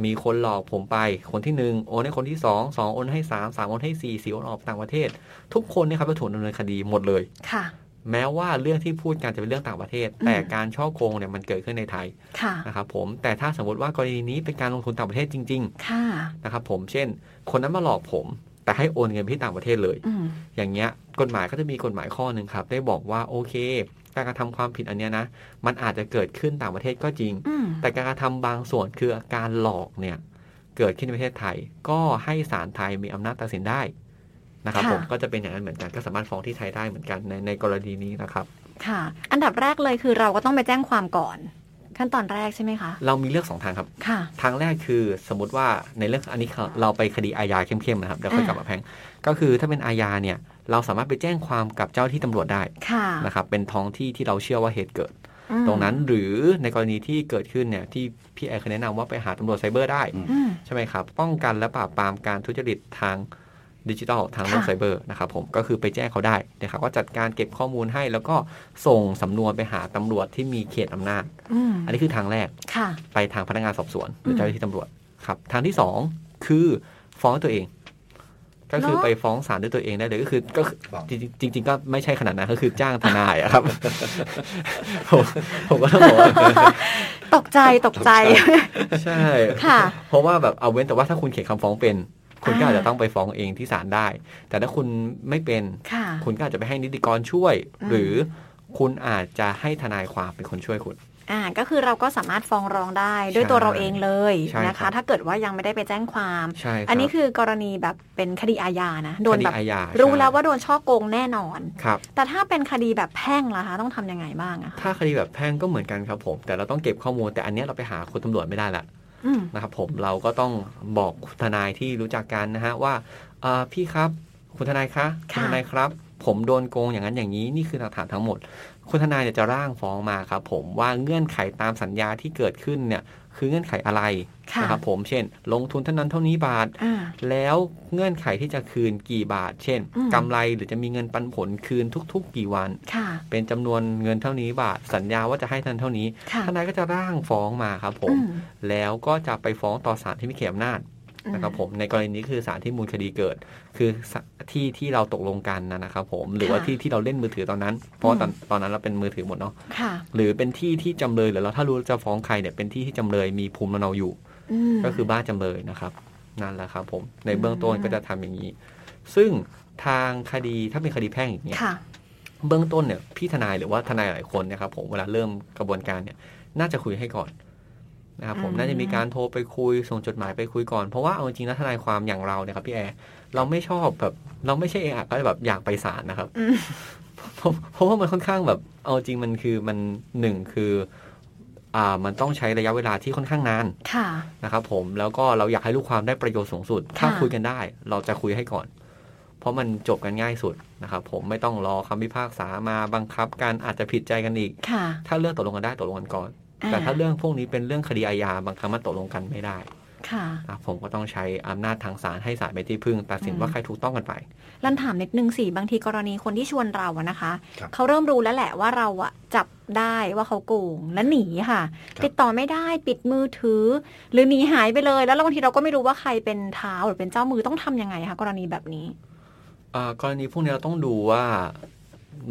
มีคนหลอกผมไป คนที่หนึ่งโอนให้คนที่สองสองโอนให้สามสามโอนให้สี่สี่โอนออกต่างประเทศ ทุกคนเนี่ยครับจะถูกดำเนินคดีหมดเลยค่ะ แม้ว่าเรื่องที่พูดกันจะเป็นเรื่องต่างประเทศอืมแต่การช่อโกงเนี่ยมันเกิดขึ้นในไทยค่ะนะครับผมแต่ถ้าสมมติว่ากรณีนี้เป็นการลงทุนต่างประเทศจริงค่ะๆนะครับผมเช่น คนนั้นมาหลอกผมแต่ให้โอนเงินไปที่ต่างประเทศเลยอืมอย่างเงี้ยกฎหมายก็จะมีกฎหมายข้อหนึ่งครับ ได้บอกว่าโอเค การกระทำความผิดอันเนี้ยนะ มันอาจจะเกิดขึ้นต่างประเทศก็จริงอืมแต่การกระทำบางส่วนคือการหลอกเนี่ย เกิดขึ้นในประเทศไทย ก็ให้ศาลไทยมีอำนาจตัดสินได้นะครับค่ะผมก็จะเป็นอย่างนั้นเหมือนกันก็สามารถฟ้องที่ไทยได้เหมือนกันในในกรณีนี้นะครับ ค่ะ อันดับแรกเลยคือเราก็ต้องไปแจ้งความก่อน ขั้นตอนแรกใช่ไหมคะ เรามีเลือกสองทางครับค่ะทางแรกคือสมมติว่าในเรื่องอันนี้เราไปคดีอาญาเข้มๆนะครับเดี๋ยวค่อยอ่ากลับมาแพงก็คือถ้าเป็นอาญาเนี่ย เราสามารถไปแจ้งความกับเจ้าที่ตำรวจได้ค่ะนะครับเป็นท้องที่ที่เราเชื่อว่าเหตุเกิดอืมตรงนั้นหรือในกรณีที่เกิดขึ้นเนี่ยที่พี่แอร์เคยแนะนำว่าไปหาตำรวจไซเบอร์ได้อืมใช่ไหมครับ ป้องกันและปราบปรามการทุจริตทางดิจิทัลทางโลกค่ะไซเบอร์นะครับผมก็คือไปแจ้งเขาได้นะครับก็จัดการเก็บข้อมูลให้แล้วก็ส่งสำนวนไปหาตำรวจที่มีเขตอำนาจอืมอันนี้คือทางแรกค่ะไปทางพนักงานสอบสวนหรือมเจ้าหน้าที่ตำรวจครับทางที่สองคือฟ้องตัวเอง ก็คือเหรอไปฟ้องศาลด้วยตัวเองได้เลยก็คือก็คือฟ้องจริงๆจริงๆก็ไม่ใช่ขนาดนั้นก็คือจ้างทนายอะครับผมผมก็ต้องบอกว่าตกใจตกใจ ใช่ค่ะ เพราะว่าแบบเอาเว้นแต่ว่าถ้าคุณเขียนคำฟ้องเป็น คุณก็อ่าอาจจะต้องไปฟ้องเองที่ศาลได้ แต่ถ้าคุณไม่เป็นค่ะคุณก็อาจจะไปให้นิติกรช่วยอืมหรือคุณอาจจะให้ทนายความเป็นคนช่วยคุณ อ่าก็คือเราก็สามารถฟ้องร้องได้ด้วยตัวเราเองเลยใช่นะครัคะบถ้าเกิดว่ายังไม่ได้ไปแจ้งความใช่ครับอันนี้คือกรณีแบบเป็นคดีอาญานะโดนคดีแบบอาญารู้ใช่แล้วว่าโดนช่อโกงแน่นอนครับแต่ถ้าเป็นคดีแบบแพ่งล่ะคะต้องทำยังไงบ้างอะถ้าคดีแบบแพ่งก็เหมือนกันครับผม แต่เราต้องเก็บข้อมูล แต่อันเนี้ยเราไปหาคนตำรวจไม่ได้ละอืมนะครับผมเราก็ต้องบอกทนายที่รู้จักกันนะฮะว่าอ่าพี่ครับคุณทนายคะคุณค่ะทนายครับ ผมโดนโกงอย่างนั้นอย่างนี้นี่คือหลักฐานทั้งหมด คุณทนายเนี่ยจะร่างฟ้องมาครับผมว่าเงื่อนไขตามสัญญาที่เกิดขึ้นเนี่ยคือเงื่อนไขอะไรค่ะนะครับผมเช่น ลงทุนเท่านั้นเท่านี้บาทอ่าแล้วเงื่อนไขที่จะคืนกี่บาท เช่นอืมกำไรหรือจะมีเงินปันผลคืนทุก ๆ กี่วันค่ะเป็นจำนวนเงินเท่านี้บาท สัญญาว่าจะให้เท่านั้นเท่านี้ค่ะทนายก็จะร่างฟ้องมาครับผมอืมแล้วก็จะไปฟ้องต่อศาลที่มีเขตอำนาจ นะครับผมในกรณีนี้คือศาลที่มูลคดีเกิด คือศาที่ที่เราตกลงกันนะนะครับผมหรือว่าค่ะที่ที่เราเล่นมือถือตอนนั้น เพราะว่าตอนอืมตอนนั้นเราเป็นมือถือหมดเนาะค่ะหรือเป็นที่ที่จำเลยหรือเราถ้ารู้จะฟ้องใครเนี่ยเป็นที่ที่จำเลยมีภูมิลำเนาอยู่อืมก็คือบ้านจำเลยนะครับนั่นแหละครับผมในเบื้องต้นอืมก็จะทำอย่างนี้ ซึ่งทางคดีถ้าเป็นคดีแพ่งอย่างเงี้ยค่ะเบื้องต้นเนี่ยพี่ทนายหรือว่าทนายหลายคนเนะครับผมเวลาเริ่มกระบวนการเนี่ยน่าจะคุยให้ก่อน นะครับผมอืมน่าจะมีการโทรไปคุยส่งจดหมายไปคุยก่อน เพราะว่าเอาจริงๆแล้วทนายความอย่างเราเนี่ยครับพี่แอร์เราไม่ชอบแบบ เราไม่ใช่เองอะก็แบบอยากไปศาลนะครับอืมเพราะเพราะว่ามันค่อนข้างแบบ เอาจริงมันคือมันหนึ่งคือ อ่ามันต้องใช้ระยะเวลาที่ค่อนข้างนานค่ะนะครับผมแล้วก็เราอยากให้ลูกความได้ประโยชน์สูงสุด ถ้าค่ะคุยกันได้ เราจะคุยให้ก่อน เพราะมันจบกันง่ายสุดนะครับผมไม่ต้องรอคำพิพากษามาบังคับกันอาจจะผิดใจกันอีกค่ะถ้าเรื่องตกลงกันได้ตกลงกันก่อน แต่ถ้าเรื่องพวกนี้เป็นเรื่องคดีอาญาบางครั้งมันตกลงกันไม่ได้ค่ะอะผมก็ต้องใช้อำนาจทางศาลให้ศาลเป็นที่พึ่ง ตัดสินอืมว่าใครถูกต้องกันไปลันถามนิดนึงสิบางทีกรณีคนที่ชวนเราอะนะคะครับเขาเริ่มรู้แล้วแหละว่าเราอะจับได้ว่าเขาโกงและหนีค่ะครับติดต่อไม่ได้ปิดมือถือ หรือหนีหายไปเลย แล้วบางทีเราก็ไม่รู้ว่าใครเป็นเท้าหรือเป็นเจ้ามือต้องทำยังไงคะกรณีแบบนี้อ่ากรณีพวกนี้เราต้องดูว่า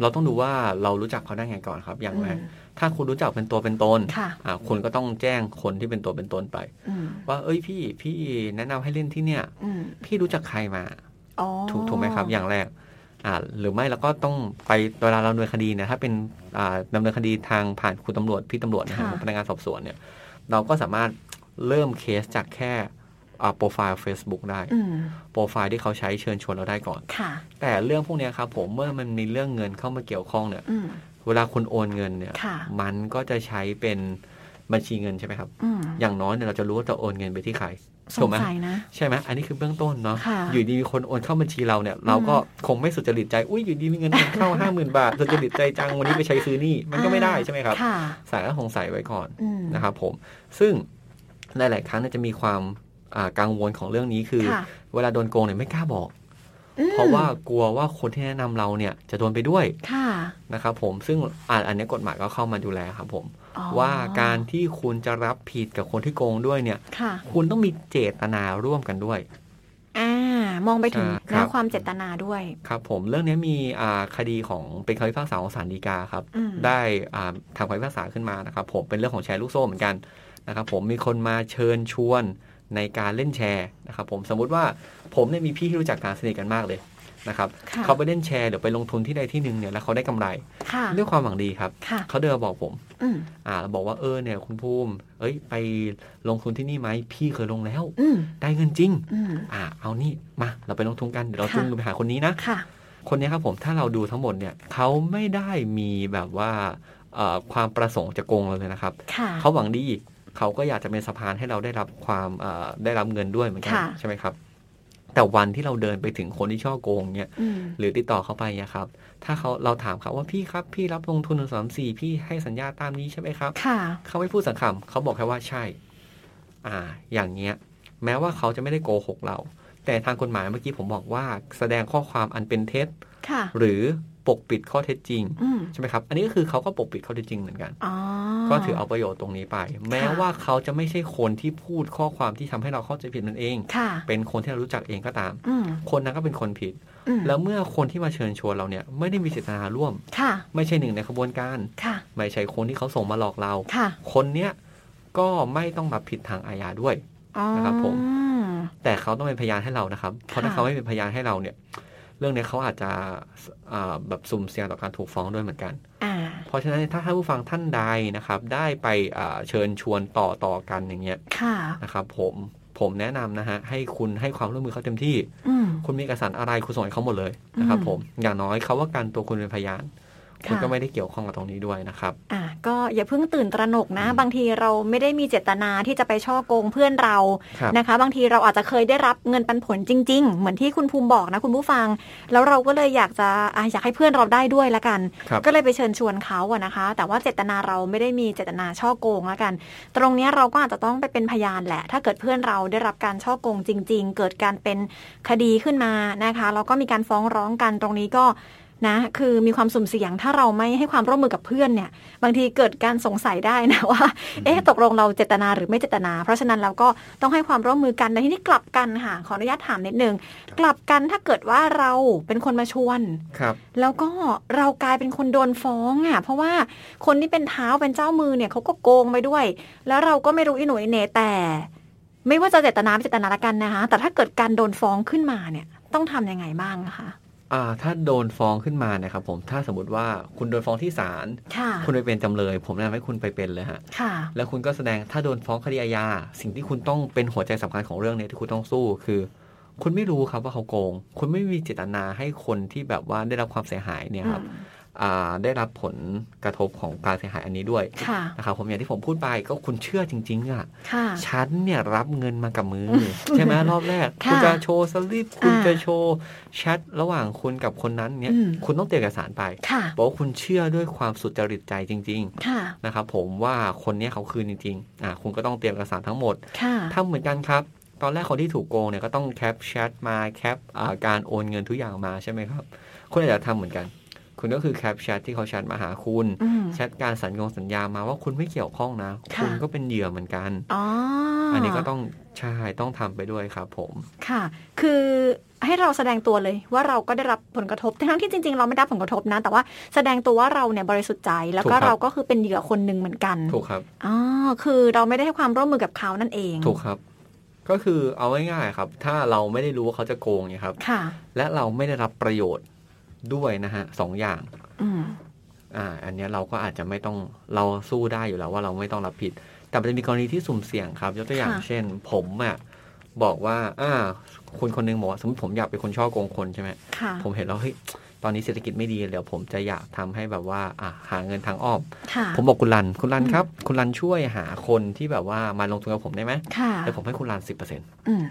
เราต้องดูว่าเรารู้จักเขาได้ไงก่อนครับอย่างแรกอืม ถ้าคุณรู้จักเป็นตัวเป็นตนค่ะอ่าคุณก็ต้องแจ้งคนที่เป็นตัวเป็นตนไปอืมว่า เอ้ยพี่พี่แนะนำให้เล่นที่เนี่ยอืมพี่รู้จักใครมาอ๋อถูกถูกไหมครับ อย่างแรกอ่าหรือไม่เราก็ต้องไปเวลาเราดำเนินคดีเนี่ยถ้าเป็นอ่าดำเนินคดีทางผ่านคุณตำรวจพี่ตำรวจนะครับค่ะพนักงานสอบสวนเนี่ย เราก็สามารถเริ่มเคสจากแค่อ่าโปรไฟล์ Facebook ได้อืมโปรไฟล์ที่เขาใช้เชิญชวนเราได้ก่อนค่ะแต่เรื่องพวกเนี้ยครับผมเมื่อมันมีเรื่องเงินเข้ามาเกี่ยวข้องเนี่ยอืม เวลาคุณโอนเงินเนี่ยค่ะมันก็จะใช้เป็นบัญชีเงินใช่ไหมครับอืมอย่างน้อยเนี่ยเราจะรู้ว่าจะโอนเงินไปที่ใครสถูกงไหมสัยนะใช่ไหมอันนี้คือเบื้องต้นเนาะค่ะอยู่ดีมีคนโอนเข้าบัญชีเราเนี่ย เราก็คงไม่สุจริตใจอุ้ยอยู่ดีมีเงินเข้าห้าหมื่นบาทสุจริตใจจังวันนี้ไปใช้ซื้อนี่มันก็ไม่ได้ใช่ไหมครับค่ะสายก็คงใส่ไว้ก่อนอืมนะครับผม ซึ่งหลาย ๆ ครั้งเนี่ยจะมีความอ่ากังวลของเรื่องนี้คือค่ะเวลาโดนโกงเนี่ยไม่กล้าบอกอืม เพราะว่ากลัวว่าคนที่แนะนำเราเนี่ยจะโดนไปด้วยค่ะนะครับผมซึ่งอ่าอันนี้กฎหมายก็เข้ามาดูแลครับผมอ๋อว่าการที่คุณจะรับผิดกับคนที่โกงด้วยเนี่ยค่ะคุณต้องมีเจตนาร่วมกันด้วยอ่ามองไปถึงใช่ครัเนื้บอความเจตนาด้วย ครับผมเรื่องนี้มีอ่าคดีของเป็นคำพิพากษาของศาลฎีกาครับอืมได้อ่าทำคำพิพากษาขึ้นมานะครับ ผมเป็นเรื่องของแชร์ลูกโซ่เหมือนกันนะครับ ผมมีคนมาเชิญชวน ในการเล่นแชร์นะครับผมสมมุติว่าผมเนี่ยมีพี่ที่รู้จักการสนิทกันมากเลยนะครับค่ะเขาไปเล่นแชร์หรือไปลงทุนที่ใดที่หนึ่งเนี่ยแล้วเขาได้กำไรค่ะด้วยความหวังดีครับค่ะเขาเดินมาบอกผมอืมอ่าบอกว่าเออเนี่ยคุณภูมิ เอ้ย ไปลงทุนที่นี่ไหมพี่เคยลงแล้วอืมได้เงินจริงอืมอ่าเอานี่มาเราไปลงทุนกันเดี๋ยวเราค่ะจูงไปหาคนนี้นะค่ะคนนี้ครับผมถ้าเราดูทั้งหมดเนี่ยเขาไม่ได้มีแบบว่าเอ่อความประสงค์จะโกงเราเลยนะครับค่ะเขาหวังดี เขาก็อยากจะเป็นสะพานให้เราได้รับความเอ่อได้รับเงินด้วยเหมือนกันค่ะใช่ไหมครับ แต่วันที่เราเดินไปถึงคนที่ช่อโกงเนี่ยอืมหรือติดต่อเขาไปเนี่ยครับ ถ้าเขาเราถามเขาว่าพี่ครับ พี่รับลงทุนหนึ่งสามสี่พี่ให้สัญญาตามนี้ใช่ไหมครับค่ะเขาไม่พูดสักคำเขาบอกแค่ว่าใช่ อ่า อย่างเงี้ย แม้ว่าเขาจะไม่ได้โกหกเรา แต่ทางกฎหมายเมื่อกี้ผมบอกว่าแสดงข้อความอันเป็นเท็จค่ะหรือ ปกปิดข้อเท็จจริงอืมใช่ไหมครับ อันนี้ก็คือเขาก็ปกปิดข้อเท็จจริงเหมือนกันอ๋อก็ถือเอาประโยชน์ตรงนี้ไป แม้ว่าเขาจะไม่ใช่คนที่พูดข้อความที่ทำให้เราเข้าใจผิดนั่นเองค่ะเป็นคนที่เรารู้จักเองก็ตามอืมคนนั้นก็เป็นคนผิดอืมแล้วเมื่อคนที่มาเชิญชวนเราเนี่ย ไม่ได้มีเจตนาร่วมค่ะไม่ใช่หนึ่งในขบวนการค่ะไม่ใช่คนที่เขาส่งมาหลอกเราค่ะคนเนี้ยก็ไม่ต้องรับผิดทางอาญาด้วยอ๋อนะครับผมแต่เขาต้องเป็นพยานให้เรานะครับ เพราะถ้าค่ะเขาไม่เป็นพยานให้เราเนี่ย เรื่องเนี้ยเขาอาจจะอ่าแบบสุ่มเสี่ยงต่อการถูกฟ้องด้วยเหมือนกันอ่าเพราะฉะนั้นถ้าท่านผู้ฟังท่านใดนะครับ ได้ไปอ่าเชิญชวนต่อต่อกันอย่างเงี้ยค่ะนะครับผมผมแนะนำนะฮะให้คุณให้ความร่วมมือเขาเต็มที่อืมคุณมีเอกสารอะไรคุณส่งให้เขาหมดเลยนะครับอืมผมอย่างน้อยเขาว่ากันตัวคุณเป็นพยาน คุณค่ะก็ไม่ได้เกี่ยวข้องกับตรงนี้ด้วยนะครับอะก็อย่าเพิ่งตื่นตระหนกนะอืมบางทีเราไม่ได้มีเจตนาที่จะไปช่อโกงเพื่อนเราครับนะคะ บางทีเราอาจจะเคยได้รับเงินปันผลจริง ๆ เหมือนที่คุณภูมิบอกนะคุณผู้ฟัง แล้วเราก็เลยอยากจะอะอยากให้เพื่อนเราได้ด้วยละกันครับก็เลยไปเชิญชวนเขาอะนะคะ แต่ว่าเจตนาเราไม่ได้มีเจตนาช่อโกงละกัน ตรงเนี้ยเราก็อาจจะต้องไปเป็นพยานแหละ ถ้าเกิดเพื่อนเราได้รับการช่อโกงจริง ๆ เกิดการเป็นคดีขึ้นมานะคะแล้วก็มีการฟ้องร้องกันตรงนี้ก็ นะ คือมีความสุ่มเสี่ยงถ้าเราไม่ให้ความร่วมมือกับเพื่อนเนี่ย บางทีเกิดการสงสัยได้นะว่า เอ๊ะตกลงเราเจตนาหรือไม่เจตนา เพราะฉะนั้นเราก็ต้องให้ความร่วมมือกันในที่นี้กลับกันค่ะขออนุญาตถามนิดนึงกลับกันถ้าเกิดว่าเราเป็นคนมาชวนครับแล้วก็เรากลายเป็นคนโดนฟ้องอะเพราะว่าคนที่เป็นเท้าเป็นเจ้ามือเนี่ยเขาก็โกงไปด้วย แล้วเราก็ไม่รู้อีหนุ่ยเหนแต่ไม่ว่าจะเจตนาไม่เจตนาละกันนะคะ แต่ถ้าเกิดการโดนฟ้องขึ้นมาเนี่ย ต้องทำยังไงบ้างนะคะ อ่าถ้าโดนฟ้องขึ้นมาเนะครับผมถ้าสมมติว่าคุณโดนฟ้องที่ศาลค่ะคุณไปเป็นจำเลย ผมแนะนำให้คุณไปเป็นเลยฮะค่ะแล้วคุณก็แสดงถ้าโดนฟ้องคดีอาญาสิ่งที่คุณต้องเป็นหัวใจสำคัญของเรื่องนี้ที่คุณต้องสู้คือ คุณไม่รู้ครับว่าเขาโกง คุณไม่มีเจตนาให้คนที่แบบว่าได้รับความเสียหายเนี่ยครับอืมอ่า ได้รับผลกระทบของการเสียหายอันนี้ด้วยค่ะนะครับผมอย่างที่ผมพูดไปก็คุณเชื่อจริง ๆ อะค่ะฉันเนี่ยรับเงินมากับมือ ใช่ไหมรอบแรกค่ะคุณจะโชว์สลิปคุณอ่าจะโชว์แชทระหว่างคุณกับคนนั้นเนี่ยอืมคุณต้องเตรียมเอกสารไปค่ะบอกว่าคุณเชื่อด้วยความสุจริตใจจริงค่ะๆนะครับผมว่าคนเนี้ยเขาคืนจริงๆอ่าคุณก็ต้องเตรียมเอกสารทั้งหมดค่ะทำเหมือนกันครับตอนแรกคนที่ถูกโกงเนี่ยก็ต้องแคปแชทมาแคปอ่าการโอนเงินทุกอย่างมาใช่ไหมครับคุณอาจจะทำเหมือนกัน คุณก็คือแคปแชทที่เขาแชทมาหาคุณอืมแชทการสัญญงสัญญามาว่าคุณไม่เกี่ยวข้องนะค่ะคุณก็เป็นเหยื่อเหมือนกันอ๋ออัอันนี้ก็ต้องใช่ต้องทำไปด้วยครับผมค่ะ คือให้เราแสดงตัวเลยว่าเราก็ได้รับผลกระทบทั้งที่จริง ๆ เราไม่ได้รับผลกระทบนะ แต่ว่าแสดงตัวว่าเราเนี่ยบริสุทธิ์ใจ แล้วก็ถูกครับเราก็คือเป็นเหยื่อคนหนึ่งเหมือนกันถูกครับอ๋อคือเราไม่ได้ให้ความร่วมมือกับเขานั่นเองถูกครับ ก็คือเอาง่ายๆครับ ถ้าเราไม่ได้รู้ว่าเขาจะโกงเนี่ยครับค่ะและเราไม่ได้รับประโยชน์ ด้วยนะฮะสองอย่างอืมอ่า อันเนี้ยเราก็อาจจะไม่ต้องเราสู้ได้อยู่แล้วว่าเราไม่ต้องรับผิด แต่มันจะมีกรณีที่สุ่มเสี่ยงครับ ยกตัวอย่างค่ะเช่น ผมอะบอกว่า อ่าคุณคนหนึงบอกว่าสมมติผมอยากเป็นคนช่อโกงคนใช่ไหมค่ะผมเห็นแล้วเฮ้ยตอนนี้เศรษฐกิจไม่ดีเดี๋ยวผมจะอยากทำให้แบบว่า อะหาเงินทางอ้อมค่ะผมบอกคุณรัน คุณรันอืมครับ คุณรันช่วยหาคนที่แบบว่ามาลงทุนกับผมได้ไหมค่ะแล้วผมให้คุณรันสิบเปอร์เซ็นต์อืม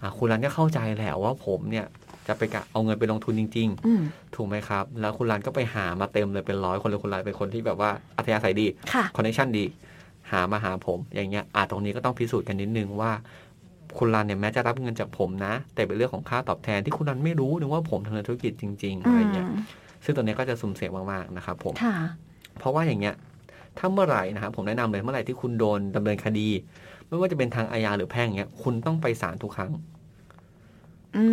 อะคุณรันก็เข้าใจแหละว่าผมเนี่ย จะไปกะเอาเงินไปลงทุนจริงอืมๆถูกไหมครับ แล้วคุณรันก็ไปหามาเต็มเลยเป็นร้อยคนเลยคุณรันเป็นคนที่แบบว่าอัธยาศัยดีค่ะ connection ดี หามาหาผมอย่างเงี้ยอาตรงนี้ก็ต้องพิสูจน์กันนิดนึงว่าคุณรันเนี่ยแม้จะรับเงินจากผมนะ แต่เป็นเรื่องของค่าตอบแทนที่คุณรันไม่รู้นึกว่าผมทำธุรกิจจริง ๆอือะไรมเงี้ย ซึ่งตัวเนี้ยก็จะสุ่มเสี่ยงมากๆนะครับผมค่ะเพราะว่าอย่างเงี้ย ถ้าเมื่อไหร่นะครับผมแนะนำเลยเมื่อไหร่ที่คุณโดนดำเนินคดี ไม่ว่าจะเป็นทางอาญาหรือแพ่งเงี้ยคุณต้องไปศาลทุกครั้งม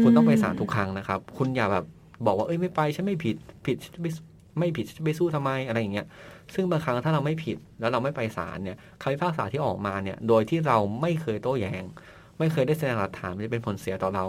คุณต้องไปศาลทุกครั้งนะครับ คุณอย่าแบบบอกว่าเอ้ยไม่ไปฉันไม่ผิดผิดฉันจะไปไม่ผิดฉันจะไปสู้ทำไมอะไรอย่างเงี้ย ซึ่งบางครั้งถ้าเราไม่ผิดแล้วเราไม่ไปศาลเนี่ยคำพิพากษาที่ออกมาเนี่ย โดยที่เราไม่เคยโต้แย้ง ไม่เคยได้แสดงหลักฐานมันจะเป็นผลเสียต่อเรา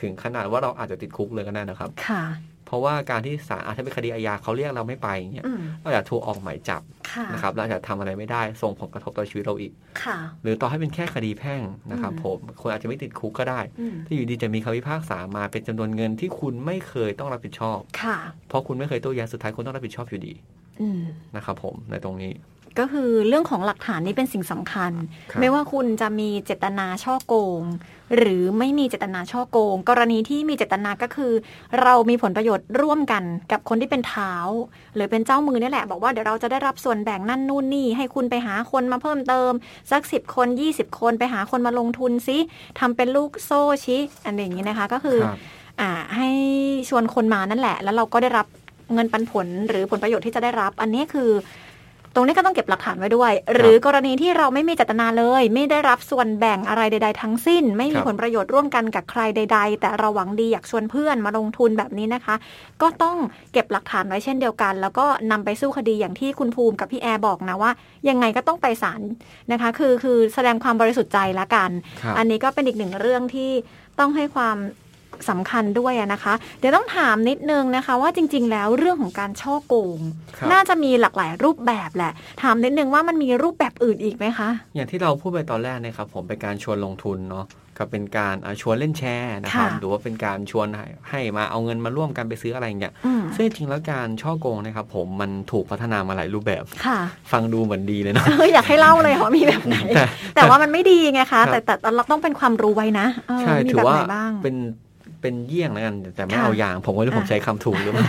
ถึงขนาดว่าเราอาจจะติดคุกเลยก็ได้นะครับ ค่ะ เพราะว่าการที่ศาลอาจจะเป็นคดีอาญาเขาเรียกเราไม่ไปอย่างเงี้ยอืมเราอาจจะถูกออกหมายจับค่ะนะครับเราอาจจะทำอะไรไม่ได้ส่งผลกระทบต่อชีวิตเราอีกค่ะหรือต่อให้เป็นแค่คดีแพ่งนะครับอืมผมคนอาจจะไม่ติดคุกก็ได้อืมที่อยู่ดีจะมีคำพิพากษามาเป็นจำนวนเงินที่คุณไม่เคยต้องรับผิดชอบค่ะเพราะคุณไม่เคยโต้แย้งสุดท้ายคุณต้องรับผิดชอบอยู่ดีอืมนะครับผมในตรงนี้ ก็คือเรื่องของหลักฐานนี่เป็นสิ่งสำคัญครับไม่ว่าคุณจะมีเจตนาช่อโกง หรือไม่มีเจตนาช่อโกง กรณีที่มีเจตนาก็คือ เรามีผลประโยชน์ร่วมกันกับคนที่เป็นเท้า หรือเป็นเจ้ามือนี่แหละ บอกว่าเดี๋ยวเราจะได้รับส่วนแบ่งนั่นนู่นนี่ ให้คุณไปหาคนมาเพิ่มเติม สักสิบคน20คนไปหาคนมาลงทุนซิทำเป็นลูกโซ่ชิอันอย่างนี้นะคะก็คือครับอ่าให้ชวนคนมานั่นแหละ แล้วเราก็ได้รับเงินปันผลหรือผลประโยชน์ที่จะได้รับ อันนี้คือ ตรงนี้ก็ต้องเก็บหลักฐานไว้ด้วย หรือกรณีที่เราไม่มีเจตนาเลย ไม่ได้รับส่วนแบ่งอะไรใด ๆ ทั้งสิ้น ไม่มีครับผลประโยชน์ร่วมกันกับใครใด ๆ แต่เราหวังดีอยากชวนเพื่อนมาลงทุนแบบนี้นะคะ ก็ต้องเก็บหลักฐานไว้เช่นเดียวกัน แล้วก็นำไปสู้คดีอย่างที่คุณภูมิกับพี่แอร์บอกนะว่า ยังไงก็ต้องไปศาลนะคะ คือคือแสดงความบริสุทธิ์ใจละกันครับอันนี้ก็เป็นอีกหนึ่งเรื่องที่ต้องให้ความ สำคัญด้วยอะนะคะ เดี๋ยวต้องถามนิดนึงนะคะ ว่าจริง ๆ แล้วเรื่องของการช่อโกงครับน่าจะมีหลากหลายรูปแบบแหละ ถามนิดนึงว่ามันมีรูปแบบอื่นอีกไหมคะ อย่างที่เราพูดไปตอนแรกนะครับผมเป็นการชวนลงทุนเนาะก็เป็นการอ่าชวนเล่นแชร์นะครับค่ะหรือว่าเป็นการชวนให้ให้มาเอาเงินมาร่วมกันไปซื้ออะไรอย่างเงี้ยอืมซึ่งจริงๆแล้วการช่อโกงนะครับผมมันถูกพัฒนามาหลายรูปแบบค่ะฟังดูเหมือนดีเลยเนาะเอออยากให้เล่าเลยว่ามีแบบไหน แต่แต่ว่ามันไม่ดีไงครัคะบแต่แต่เราต้องเป็นความรู้ไว้นะเออใช่มีถืแบอบว่าไหนบ้างเป็น เป็นเยี่ยงแล้วกัน แต่ไม่ค่ะเอาอย่าง ผมว่าผมอะใช้คำถูกหรือเปล่า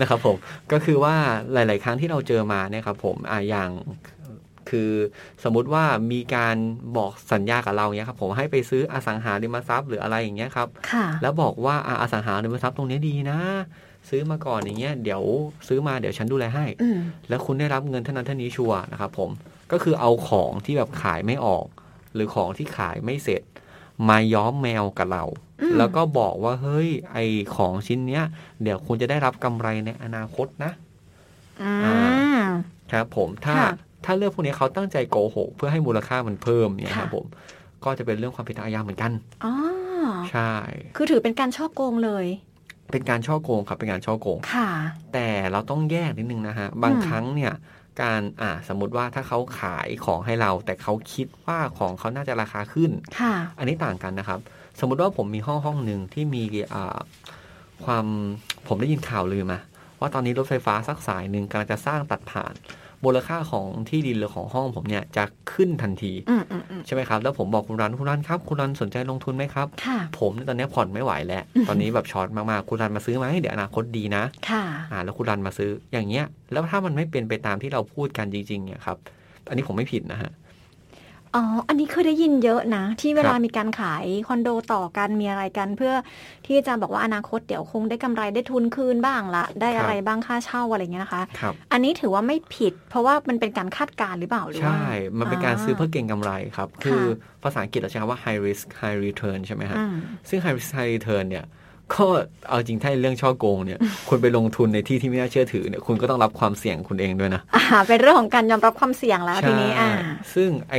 นะครับผมก็คือว่าหลาย ๆ ครั้งที่เราเจอมาเนี่ยครับผมอ่าอย่างคือสมมุติว่ามีการบอกสัญญากับเราเนี่ยครับผมให้ไปซื้ออสังหาริมทรัพย์หรืออะไรอย่างเงี้ยครับค่ะแล้วบอกว่าอะอสังหาริมทรัพย์ตรงนี้ดีนะ ซื้อมาก่อนอย่างเงี้ยเดี๋ยวซื้อมาเดี๋ยวฉันดูแลให้อืมแล้วคุณได้รับเงินเท่านั้นเท่านี้ชัวร์นะครับผมก็คือเอาของที่แบบขายไม่ออก หรือของที่ขายไม่เสร็จ มาย้อมแมวกับเราอืมแล้วก็บอกว่าเฮ้ย ไอของชิ้นเนี้ย เดี๋ยวคุณจะได้รับกำไรในอนาคตนะอืมครับผมถ้าค่ะถ้าเรื่องพวกนี้เขาตั้งใจโกหกเพื่อให้มูลค่ามันเพิ่มเนี่ยค่ะครับผม ก็จะเป็นเรื่องความผิดทางอาญาเหมือนกันอ๋อใช่ คือถือเป็นการช่อโกงเลย เป็นการช่อโกงครับเป็นการช่อโกงค่ะ แต่เราต้องแยกนิดนึงนะฮะบางอืมครั้งเนี่ย การอ่าสมมติว่าถ้าเขาขายของให้เรา แต่เขาคิดว่าของเขาน่าจะราคาขึ้นค่ะอันนี้ต่างกันนะครับ สมมุติว่าผมมีห้องห้องหนึ่งที่มีอ่าความผมได้ยินข่าวลือมาว่าตอนนี้รถไฟฟ้าสักสายหนึ่งกำลังจะสร้างตัดผ่าน มูลค่าของที่ดินหรือของห้องผมเนี่ยจะขึ้นทันทีอืมอืมอืมใช่ไหมครับแล้วผมบอกคุณรันคุณรันครับคุณรันสนใจลงทุนไหมครับค่ะผมเนี่ยตอนนี้ผ่อนไม่ไหวแล้ว ตอนนี้แบบช็อตมากๆคุณรันมาซื้อไหมเดี๋ยวอนาคตดีนะค่ะอ่าแล้วคุณรันมาซื้ออย่างเงี้ย แล้วถ้ามันไม่เป็นไปตามที่เราพูดกันจริงๆเนี่ยครับ อันนี้ผมไม่ผิดนะฮะ อ๋อ อันนี้เคยได้ยินเยอะนะ ที่เวลาครับมีการขายคอนโดต่อกันมีอะไรกัน เพื่อที่จะบอกว่าอนาคตเดี๋ยวคงได้กำไรได้ทุนคืนบ้างละ ได้อะไรบ้างค่าเช่าอะไรเงี้ยนะคะครับอันนี้ถือว่าไม่ผิด เพราะว่ามันเป็นการคาดการณ์หรือเปล่าหรือว่าใช่ มันเป็นการซื้อเพื่อเก็งกำไรครับ คือค่ะภาษาอังกฤษเราใช้คำว่า high risk high return ใช่ไหมฮะอืมซึ่ง high risk high return เนี่ยก็เอาจริงถ้าเรื่องช่อโกงเนี่ยคุณไปลงทุนในที่ที่ไม่น่าเชื่อถือเนี่ยคุณก็ต้องรับความเสี่ยงคุณเองด้วยนะอ่าเป็นเรื่องของการยอมรับความเสี่ยงแล้วทีนี้อ่าใช่ซึ่งไอ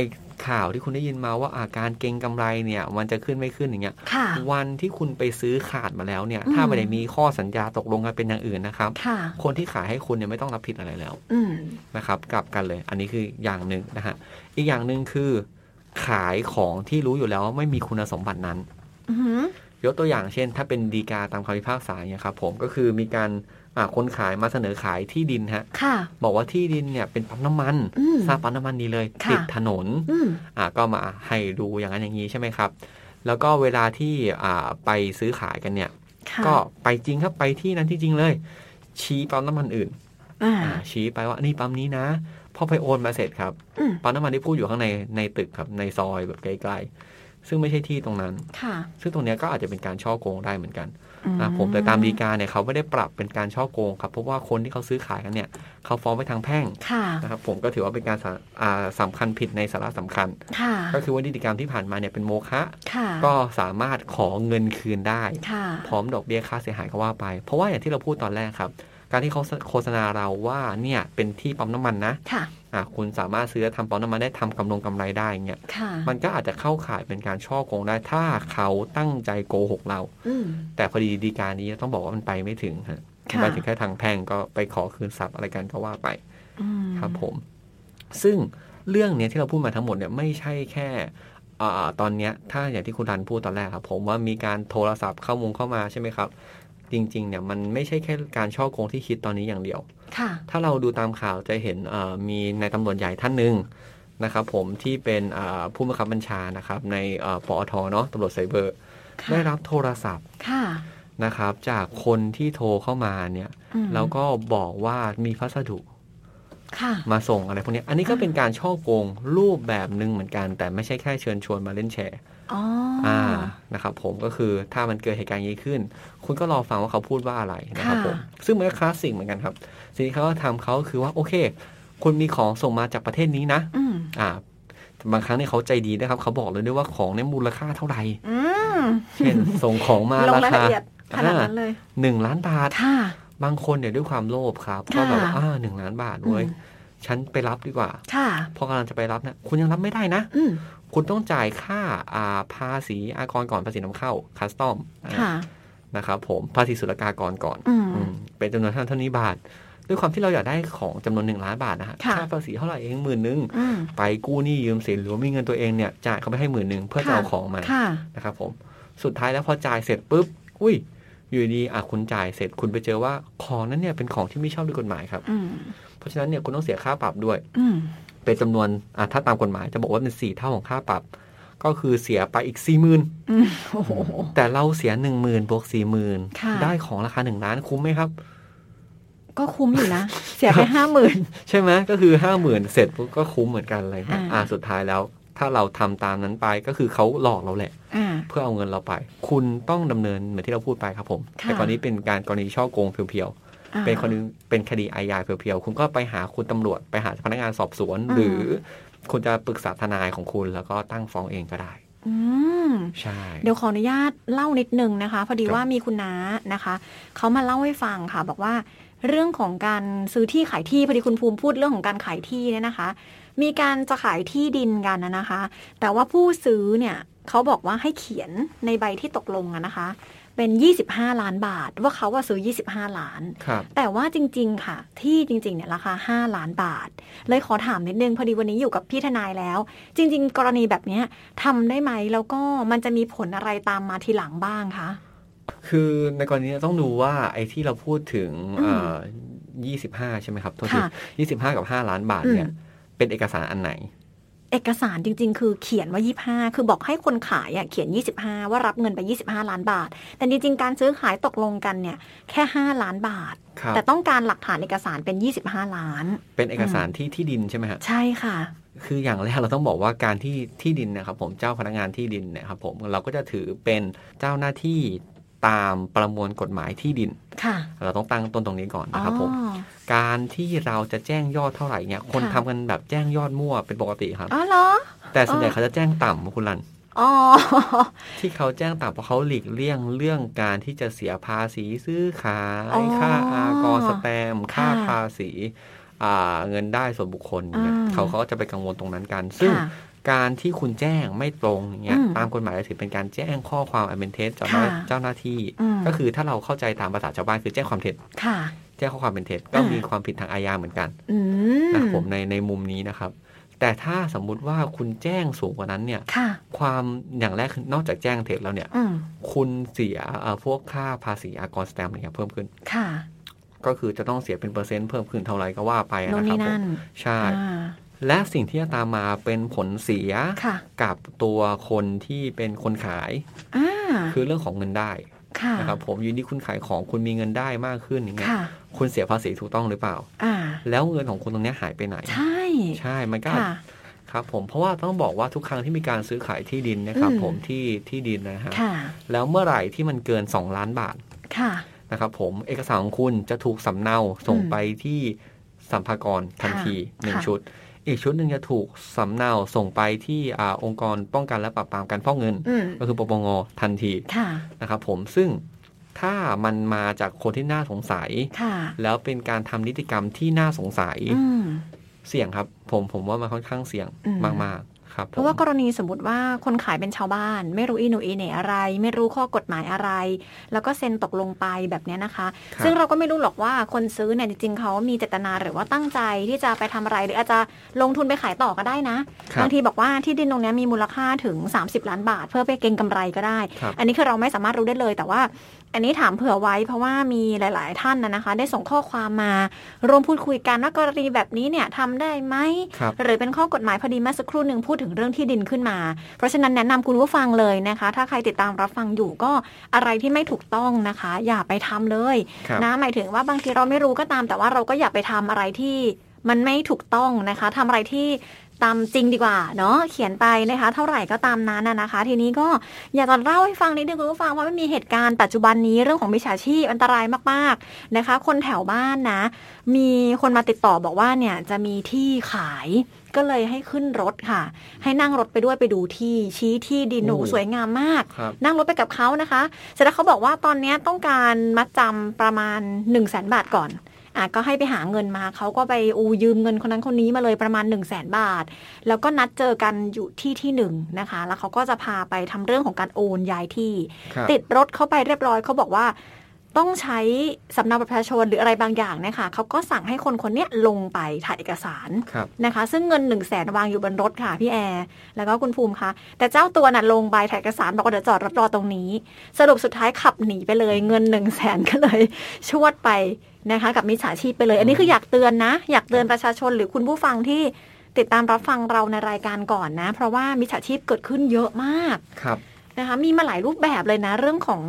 ข่าวที่คุณได้ยินมาว่าอาการเก็งกำไรเนี่ยมันจะขึ้นไม่ขึ้นอย่างเงี้ยค่ะวันที่คุณไปซื้อขาดมาแล้วเนี่ยอืมถ้าไม่ได้มีข้อสัญญาตกลงกันเป็นอย่างอื่นนะครับค่ะคนที่ขายให้คุณเนี่ยไม่ต้องรับผิดอะไรแล้วอืมนะครับ กลับกันเลย อันนี้คืออย่างหนึ่งนะฮะอีกอย่างหนึ่งคือ ขายของที่รู้อยู่แล้วว่าไม่มีคุณสมบัตินั้นอือหือยกตัวอย่างเช่น ถ้าเป็นดีกาตามคำพิพากษาเนี่ยครับผมก็คือมีการอ่า คนขายมาเสนอขายที่ดินฮะค่ะบอกว่าที่ดินเนี่ยเป็นปั๊มน้ำมันอืมสร้างปั๊มน้ำมันดีเลยค่ะติดถนนอืมอ่าก็มาให้ดูอย่างนั้นอย่างนี้ใช่ไหมครับ แล้วก็เวลาที่อ่าไปซื้อขายกันเนี่ยค่ะก็ไปจริงครับไปที่นั้นที่จริงเลย ชี้ปั๊มน้ำมันอื่นอ่าอ่าชี้ไปว่านี่ปั๊มนี้นะพอไปโอนมาเสร็จครับอืมปั๊มน้ำมันที่พูดอยู่ข้างในในตึกครับในซอยแบบไกลๆซึ่งไม่ใช่ที่ตรงนั้นค่ะซึ่งตรงเนี้ยก็อาจจะเป็นการช่อโกงได้เหมือนกันอื นะผมแต่ตามดีกาเนี่ยเขาไม่ได้ปรับเป็นการช่อโกงครับเพราะว่าคนที่เขาซื้อขายกันเนี่ยเขาฟ้องไปทางแพ่งค่ะนะครับผมก็ถือว่าเป็นการสาอ่าสำคัญผิดในสาระสำคัญค่ะก็คือว่านิติกรรมที่ผ่านมาเนี่ยเป็นโมฆะค่ะก็สามารถขอเงินคืนได้ค่ะพร้อมดอกเบี้ยค่าเสียหายก็ว่าไป เพราะว่าอย่างที่เราพูดตอนแรกครับ การที่เขาโฆษณาเราว่าเนี่ยเป็นที่ปั๊มน้ำมันนะค่ะอะคุณสามารถซื้อทำปั๊มน้ำมันได้ทำกำลงกำไรได้เงี้ยค่ะมันก็อาจจะเข้าข่ายเป็นการช่อโกงได้ถ้าเขาตั้งใจโกหกเราอืมแต่พอดีดีการนี้ต้องบอกว่ามันไปไม่ถึงฮะค่ะไปถึงแค่ทางแพ่งก็ไปขอคืนทรัพย์อะไรกันก็ว่าไปอืมครับผม ซึ่งเรื่องเนี้ยที่เราพูดมาทั้งหมดเนี่ยไม่ใช่แค่อาตอนเนี้ยถ้าอย่างที่คุณรันพูดตอนแรกครับ ผมว่ามีการโทรศัพท์เข้ามุงเข้ามาใช่ไหมครับ จริงๆเนี่ยมันไม่ใช่แค่การช่อโกงที่คิดตอนนี้อย่างเดียวค่ะถ้าเราดูตามข่าวจะเห็นเอ่อมีนายตำรวจใหญ่ท่านหนึ่งนะครับผมที่เป็นอ่าผู้บังคับบัญชานะครับในเอ่อปอทเนาะตำรวจไซเบอร์ค่ะได้รับโทรศัพท์ค่ะนะครับจากคนที่โทรเข้ามาเนี่ยอืมแล้วก็บอกว่ามีพัสดุค่ะมาส่งอะไรพวกนี้ อันนี้ก็เป็นการช่อโกงรูปแบบหนึ่งเหมือนกัน แต่ไม่ใช่แค่เชิญชวนมาเล่นแชร์ อ๋ออ่านะครับผมก็คือถ้ามันเกิดเหตุการณ์อย่างนี้ขึ้น คุณก็รอฟังว่าเขาพูดว่าอะไรนะครับผมซึ่งมันก็คลาสสิกเหมือนกันครับ สิ่งที่เขาทำเขาคือว่าโอเค คุณมีของส่งมาจากประเทศนี้นะอืมอ่าบางครั้งเนี่ยเขาใจดีนะครับ เขาบอกเลยด้วยว่าของเนี่ยมูลค่าเท่าไหร่อืมเช่นส่งของมาลงรารายคาละเอียดขนาดนั้นเลยหนึ่งล้านบาทค่ะบางคนเนี่ยด้วยความโลภครับค่ะก็แบบว่าอ่าหนึ่งล้านบาทเว้ยอืมฉันไปรับดีกว่าค่ะพอกำลังจะไปรับเนี่ยคุณยังรับไม่ได้นะอืม คุณต้องจ่ายค่าอ่าภาษีอากรก่อนภาษีนำเข้าคัสตอมค่ะนะครับผมภาษีศุลกากรก่อนอืมอืมเป็นจำนวนเท่าเท่านี้บาท ด้วยความที่เราอยากได้ของจำนวนหนึ่งล้านบาทนะฮะค่ะค่าภาษีเท่าไหร่เองหมื่นหนึ่งอืมไปกู้หนี้ยืมสินหรือว่ามีเงินตัวเองเนี่ยจ่ายเขาไปให้หมื่นหนึ่งเพื่อจะเอาของมาค่ะนะครับผมสุดท้ายแล้วพอจ่ายเสร็จปุ๊บอุ้ยอยู่ดีๆอะคุณจ่ายเสร็จคุณไปเจอว่าของนั้นเนี่ยเป็นของที่ไม่ชอบด้วยกฎหมายครับอืมเพราะฉะนั้นเนี่ยคุณต้องเสียค่าปรับด้วยอืม เป็นจำนวนอะถ้าตามกฎหมายจะบอกว่าเป็นสี่เท่าของค่าปรับ ก็คือเสียไปอีกสี่หมื่นอืมโอ้โหแต่เราเสียหนึ่งหมื่นบวกสี่หมื่นค่ะได้ของราคาหนึ่งล้านคุ้มไหมครับ ก็คุ้มอยู่นะ เสียไปห้าหมื่นใช่ไหมก็คือห้าหมื่นเสร็จปุ๊บก็คุ้มเหมือนกันอะไรเงี้ยอ่าอ่าสุดท้ายแล้ว ถ้าเราทำตามนั้นไปก็คือเขาหลอกเราแหละอ่าเพื่อเอาเงินเราไป คุณต้องดำเนินเหมือนที่เราพูดไปครับผมค่ะแต่กรณีเป็นการกรณีช่อโกงเพียวอ่าๆ เป็นคนเป็นคดีอาญาเพียวๆ คุณก็ไปหาคุณตำรวจไปหาพนักงานสอบสวนอืมหรือคุณจะปรึกษาทนายของคุณแล้วก็ตั้งฟ้องเองก็ได้อืมใช่ เดี๋ยวขออนุญาตเล่านิดนึงนะคะ พอดีครับว่ามีคุณน้านะคะ เขามาเล่าให้ฟังค่ะ บอกว่าเรื่องของการซื้อที่ขายที่พอดีคุณภูมิพูดเรื่องของการขายที่เนี่ยนะคะ มีการจะขายที่ดินกันนะนะคะ แต่ว่าผู้ซื้อเนี่ยเขาบอกว่าให้เขียนในใบที่ตกลงอะนะคะ เป็น 25 ล้านบาท ว่าเขาว่าซื้อ 25 ล้านครับแต่ว่าจริง ๆ ค่ะ ที่จริง ๆ เนี่ยราคา 5 ล้านบาท เลยขอถามนิดนึง พอดีวันนี้อยู่กับพี่ทนายแล้ว จริง ๆ กรณีแบบเนี้ยทำได้ไหม แล้วก็มันจะมีผลอะไรตามมาทีหลังบ้างคะ คือในกรณีนี้ต้องดูว่าไอ้ที่เราพูดถึงอืมเอ่อ25 ใช่ไหมครับโทษทีค่ะ25 กับ 5 ล้านบาทเนี่ยอืมเป็นเอกสารอันไหน เอกสารจริง ๆ คือเขียนว่า 25 คือบอกให้คนขายอะเขียน 25 ว่ารับเงินไป 25 ล้านบาท แต่จริง ๆ การซื้อขายตกลงกันเนี่ยแค่ 5 ล้านบาทครับแต่ต้องการหลักฐานเอกสารเป็น 25 ล้าน เป็นเอกสารที่ที่ดินใช่ไหมฮะใช่ค่ะ คืออย่างแรกเราต้องบอกว่าการที่ที่ดินนะครับผมเจ้าพนักงานที่ดินเนี่ยครับผมเราก็จะถือเป็นเจ้าหน้าที่ ตามประมวลกฎหมายที่ดินค่ะเราต้องตั้งต้นตรงนี้ก่อนอ๋อนะครับผม การที่เราจะแจ้งยอดเท่าไหร่เนี่ยคนค่ะทำกันแบบแจ้งยอดมั่วเป็นปกติครับอ๋อเหรอ แต่ส่วนใหญ่อ๋อเขาจะแจ้งต่ำคุณรันอ๋อที่เขาแจ้งต่ำเพราะเขาหลีกเลี่ยงเรื่องการที่จะเสียภาษีซื้อขายอ๋อค่าอากรสแตมป์ค่าค่ะภาษีอ่าเงินได้ส่วนบุคคลเนี่ยอืมเขาเขาก็จะไปกังวลตรงนั้นกัน ซึ่งค่ะ การที่คุณแจ้งไม่ตรงอย่างเงี้ยอืมตามกฎหมายจะถือเป็นการแจ้งข้อความอันเป็นเท็จต่อหน้าค่ะเจ้าหน้าที่อืมก็คือถ้าเราเข้าใจตามภาษาชาวบ้านคือแจ้งความเท็จค่ะแจ้งข้อความเป็นเท็จก็อ่ามีมีความผิดทางอาญาเหมือนกันอืมนะครับผมในในมุมนี้นะครับ แต่ถ้าสมมุติว่าคุณแจ้งสูงกว่านั้นเนี่ยค่ะความอย่างแรกคือนอกจากแจ้งเท็จแล้วเนี่ยอืมคุณเสียเอ่อพวกค่าภาษีอากรสแตมป์อะไรเงี้ยเพิ่มขึ้นค่ะ ก็คือจะต้องเสียเป็นเปอร์เซ็นต์เพิ่มขึ้นเท่าไหร่ก็ว่าไปโน่นนะครับนี่ผนั่มนใช่อ่า และสิ่งที่จะตามมาเป็นผลเสียค่ะกับตัวคนที่เป็นคนขายอ่าคือเรื่องของเงินได้ค่ะนะครับผมอยินดีคุณขายของคุณมีเงินได้มากขึ้นอย่างเงี้ยค่ะคุณเสียภาษีถูกต้องหรือเปล่าอ่าแล้วเงินของคุณตรงเนี้ยหายไปไหน ใช่ ใช่ มันก็ค่ะครับผมเพราะว่าต้องบอกว่าทุกครั้งที่มีการซื้อขายที่ดินนะครับอืมผมที่ที่ดินนะฮะค่ะแล้วเมื่อไหร่ที่มันเกิน 2 ล้านบาทค่ะนะครับผมเอกสารของคุณจะถูกสำเนาส่งอืมไปที่สัมภากรทันทีค่ะหนึ่งค่ะชุด อีกชุดหนึ่งจะถูกสำเนาส่งไปที่อาองค์กรป้องกันและปราบปรามการฟอกเงินอืมก็คือปปงทันทีค่ะนะครับผมซึ่งถ้ามันมาจากคนที่น่าสงสัยค่ะแล้วเป็นการทำนิติกรรมที่น่าสงสัยอืมเสี่ยงครับ ผมผมว่ามันค่อนข้างเสี่ยงอืมมากๆ ครับเพราะว่าผมกรณีสมมติว่าคนขายเป็นชาวบ้าน ไม่รู้อีหนูอีเหน่อะไร ไม่รู้ข้อกฎหมายอะไร แล้วก็เซ็นตกลงไปแบบเนี้ยนะคะครับซึ่งเราก็ไม่รู้หรอกว่าคนซื้อเนี่ยจริงๆเขามีเจตนาหรือว่าตั้งใจที่จะไปทำอะไร หรืออาจจะลงทุนไปขายต่อก็ได้นะครับบางทีบอกว่าที่ดินตรงเนี้ยมีมูลค่าถึง 30 ล้านบาท เพื่อไปเก็งกำไรก็ได้ครับอันนี้คือเราไม่สามารถรู้ได้เลย แต่ว่าอันนี้ถามเผื่อไว้เพราะว่ามีหลาย ๆ ท่านนะนะคะ ได้ส่งข้อความมาร่วมพูดคุยกันว่ากรณีแบบนี้เนี่ยทำได้ไหมครับหรือเป็นข้อกฎหมายพอดีเมื่อสักครู่หนึ่งพูดถึงเรื่องที่ดินขึ้นมา เพราะฉะนั้นแนะนำคุณผู้ฟังเลยนะคะ ถ้าใครติดตามรับฟังอยู่ก็อะไรที่ไม่ถูกต้องนะคะ อย่าไปทำเลยครับนะหมายถึงว่าบางทีเราไม่รู้ก็ตาม แต่ว่าเราก็อย่าไปทำอะไรที่มันไม่ถูกต้องนะคะทำอะไรที่ ตามจริงดีกว่าเนาะเขียนไปนะคะ เท่าไหร่ก็ตามนั้นนะนะคะ ทีนี้ก็อยากจะเล่าให้ฟังนิดนึงคุณผู้ฟังว่ามันมีเหตุการณ์ปัจจุบันนี้เรื่องของมิจฉาชีพอันตรายมากๆนะคะ คนแถวบ้านนะ มีคนมาติดต่อบอกว่าเนี่ยจะมีที่ขายก็เลยให้ขึ้นรถค่ะ ให้นั่งรถไปด้วยไปดูที่ชี้ที่ดินหนูโอ้สวยงามมากครับนั่งรถไปกับเขานะคะ เสร็จแล้วเขาบอกว่าตอนเนี้ยต้องการมัดจำประมาณ1นึ่งแสนบาทก่อน อะก็ให้ไปหาเงินมาเขาก็ไปอูยืมเงินคนนั้นคนนี้มาเลยประมาณ1นึ่งแสนบาท แล้วก็นัดเจอกันอยู่ที่ที่หนึ่งนะคะ แล้วเขาก็จะพาไปทำเรื่องของการโอนย้ายที่ครับติดรถเข้าไปเรียบร้อยเขาบอกว่า ต้องใช้สำเนาบัตรประชาชนหรืออะไรบางอย่างนะคะเขาก็สั่งให้คนคนเนี้ยลงไปถ่ายเอกสารครับนะคะ ซึ่งเงินหนึ่งแสนวางอยู่บนรถค่ะพี่แอร์แล้วก็คุณภูมิคะแต่เจ้าตัวน่ะลงใบถ่ายเอกสารบอกว่าเดี๋ยวจอดรถรอตรงนี้ สรุปสุดท้ายขับหนีไปเลย เงินหนึ่งแสนก็เลยชวดไปนะคะ กับมิจฉาชีพไปเลย อันนี้คืออยากเตือนนะ อยากเตือนประชาชนหรือคุณผู้ฟังที่ติดตามรับฟังเราในรายการก่อนนะ เพราะว่ามิจฉาชีพเกิดขึ้นเยอะมากครับนะคะมีมาหลายรูปแบบเลยนะ เรื่องของ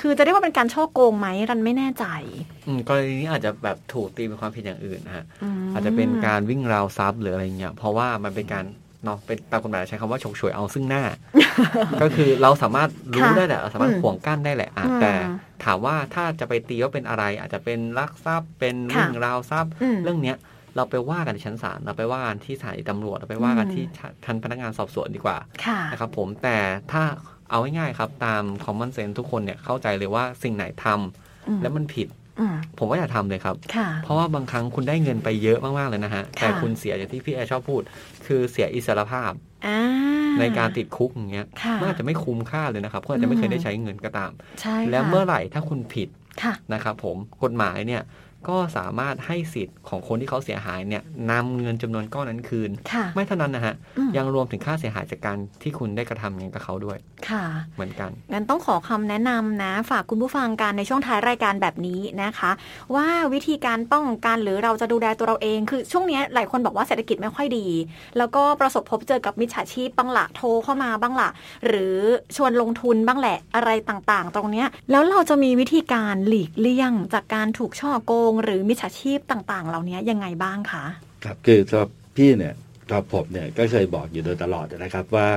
คือจะเรียกว่าเป็นการช่อโกงไหมรันไม่แน่ใจ อืมกรณีนี้อาจจะแบบถูกตีเป็นความผิดอย่างอื่นนะฮะมอาจจะเป็นการวิ่งราวทรัพย์หรืออะไรเงี้ยเพราะว่ามันเป็นการเนาะเป็นตามกฎหมายใช้คำว่าฉกฉวยเอาซึ่งหน้า ก็คือเราสามารถรู้ค่ะได้แหละเราสามารถอืมห่วงกั้นได้แหละอะอืมแต่ถามว่าถ้าจะไปตีว่าเป็นอะไร อาจจะเป็นลักทรัพย์เป็นค่ะวิ่งราวทรัพย์อืมเรื่องเนี้ยเราไปว่ากันในชั้นศาลเราไปว่ากันที่สถานีตำรวจเราไปว่ากันอืมที่ทันพนักงานสอบสวนดีกว่าค่ะนะครับผมแต่ถ้า เอาง่ายๆครับ ตาม common sense ทุกคนเนี่ยเข้าใจเลยว่าสิ่งไหนทำอืมแล้วมันผิดอืมผมว่าอย่าทำเลยครับค่ะเพราะว่าบางครั้งคุณได้เงินไปเยอะมาก ๆ เลยนะฮะ แต่ค่ะคุณเสียอย่างที่พี่แอร์ชอบพูด คือเสียอิสรภาพอ่าในการติดคุกอย่างเงี้ยค่ะมันอาจจะไม่คุ้มค่าเลยนะครับคุณอาจจะไม่เคยอืมได้ใช้เงินก็ตามใช่ค่ะแล้วเมื่อไหร่ถ้าคุณผิดค่ะนะครับผมกฎหมายเนี่ย ก็สามารถให้สิทธิ์ของคนที่เขาเสียหายเนี่ยนำเงินจำนวนก้อนนั้นคืนค่ะไม่เท่านั้นนะฮะอืมยังรวมถึงค่าเสียหายจากการที่คุณได้กระทำอย่างกับเขาด้วย ค่ะ เหมือนกัน งั้นต้องขอคำแนะนำนะ ฝากคุณผู้ฟังกันในช่วงท้ายรายการแบบนี้นะคะ ว่าวิธีการป้องกันหรือเราจะดูแลตัวเราเอง คือช่วงเนี้ยหลายคนบอกว่าเศรษฐกิจไม่ค่อยดี แล้วก็ประสบพบเจอกับมิจฉาชีพบ้างละโทรเข้ามาบ้างละหรือชวนลงทุนบ้างแหละอะไรต่างๆ ตรงเนี้ยแล้วเราจะมีวิธีการหลีกเลี่ยงจากการถูกช่อโกงหรือมิจฉาชีพต่างๆ เหล่านี้ยังไงบ้างคะครับคือสำหรับพี่เนี่ยสำหรับผมเนี่ยก็เคยบอกอยู่โดยตลอดนะครับว่า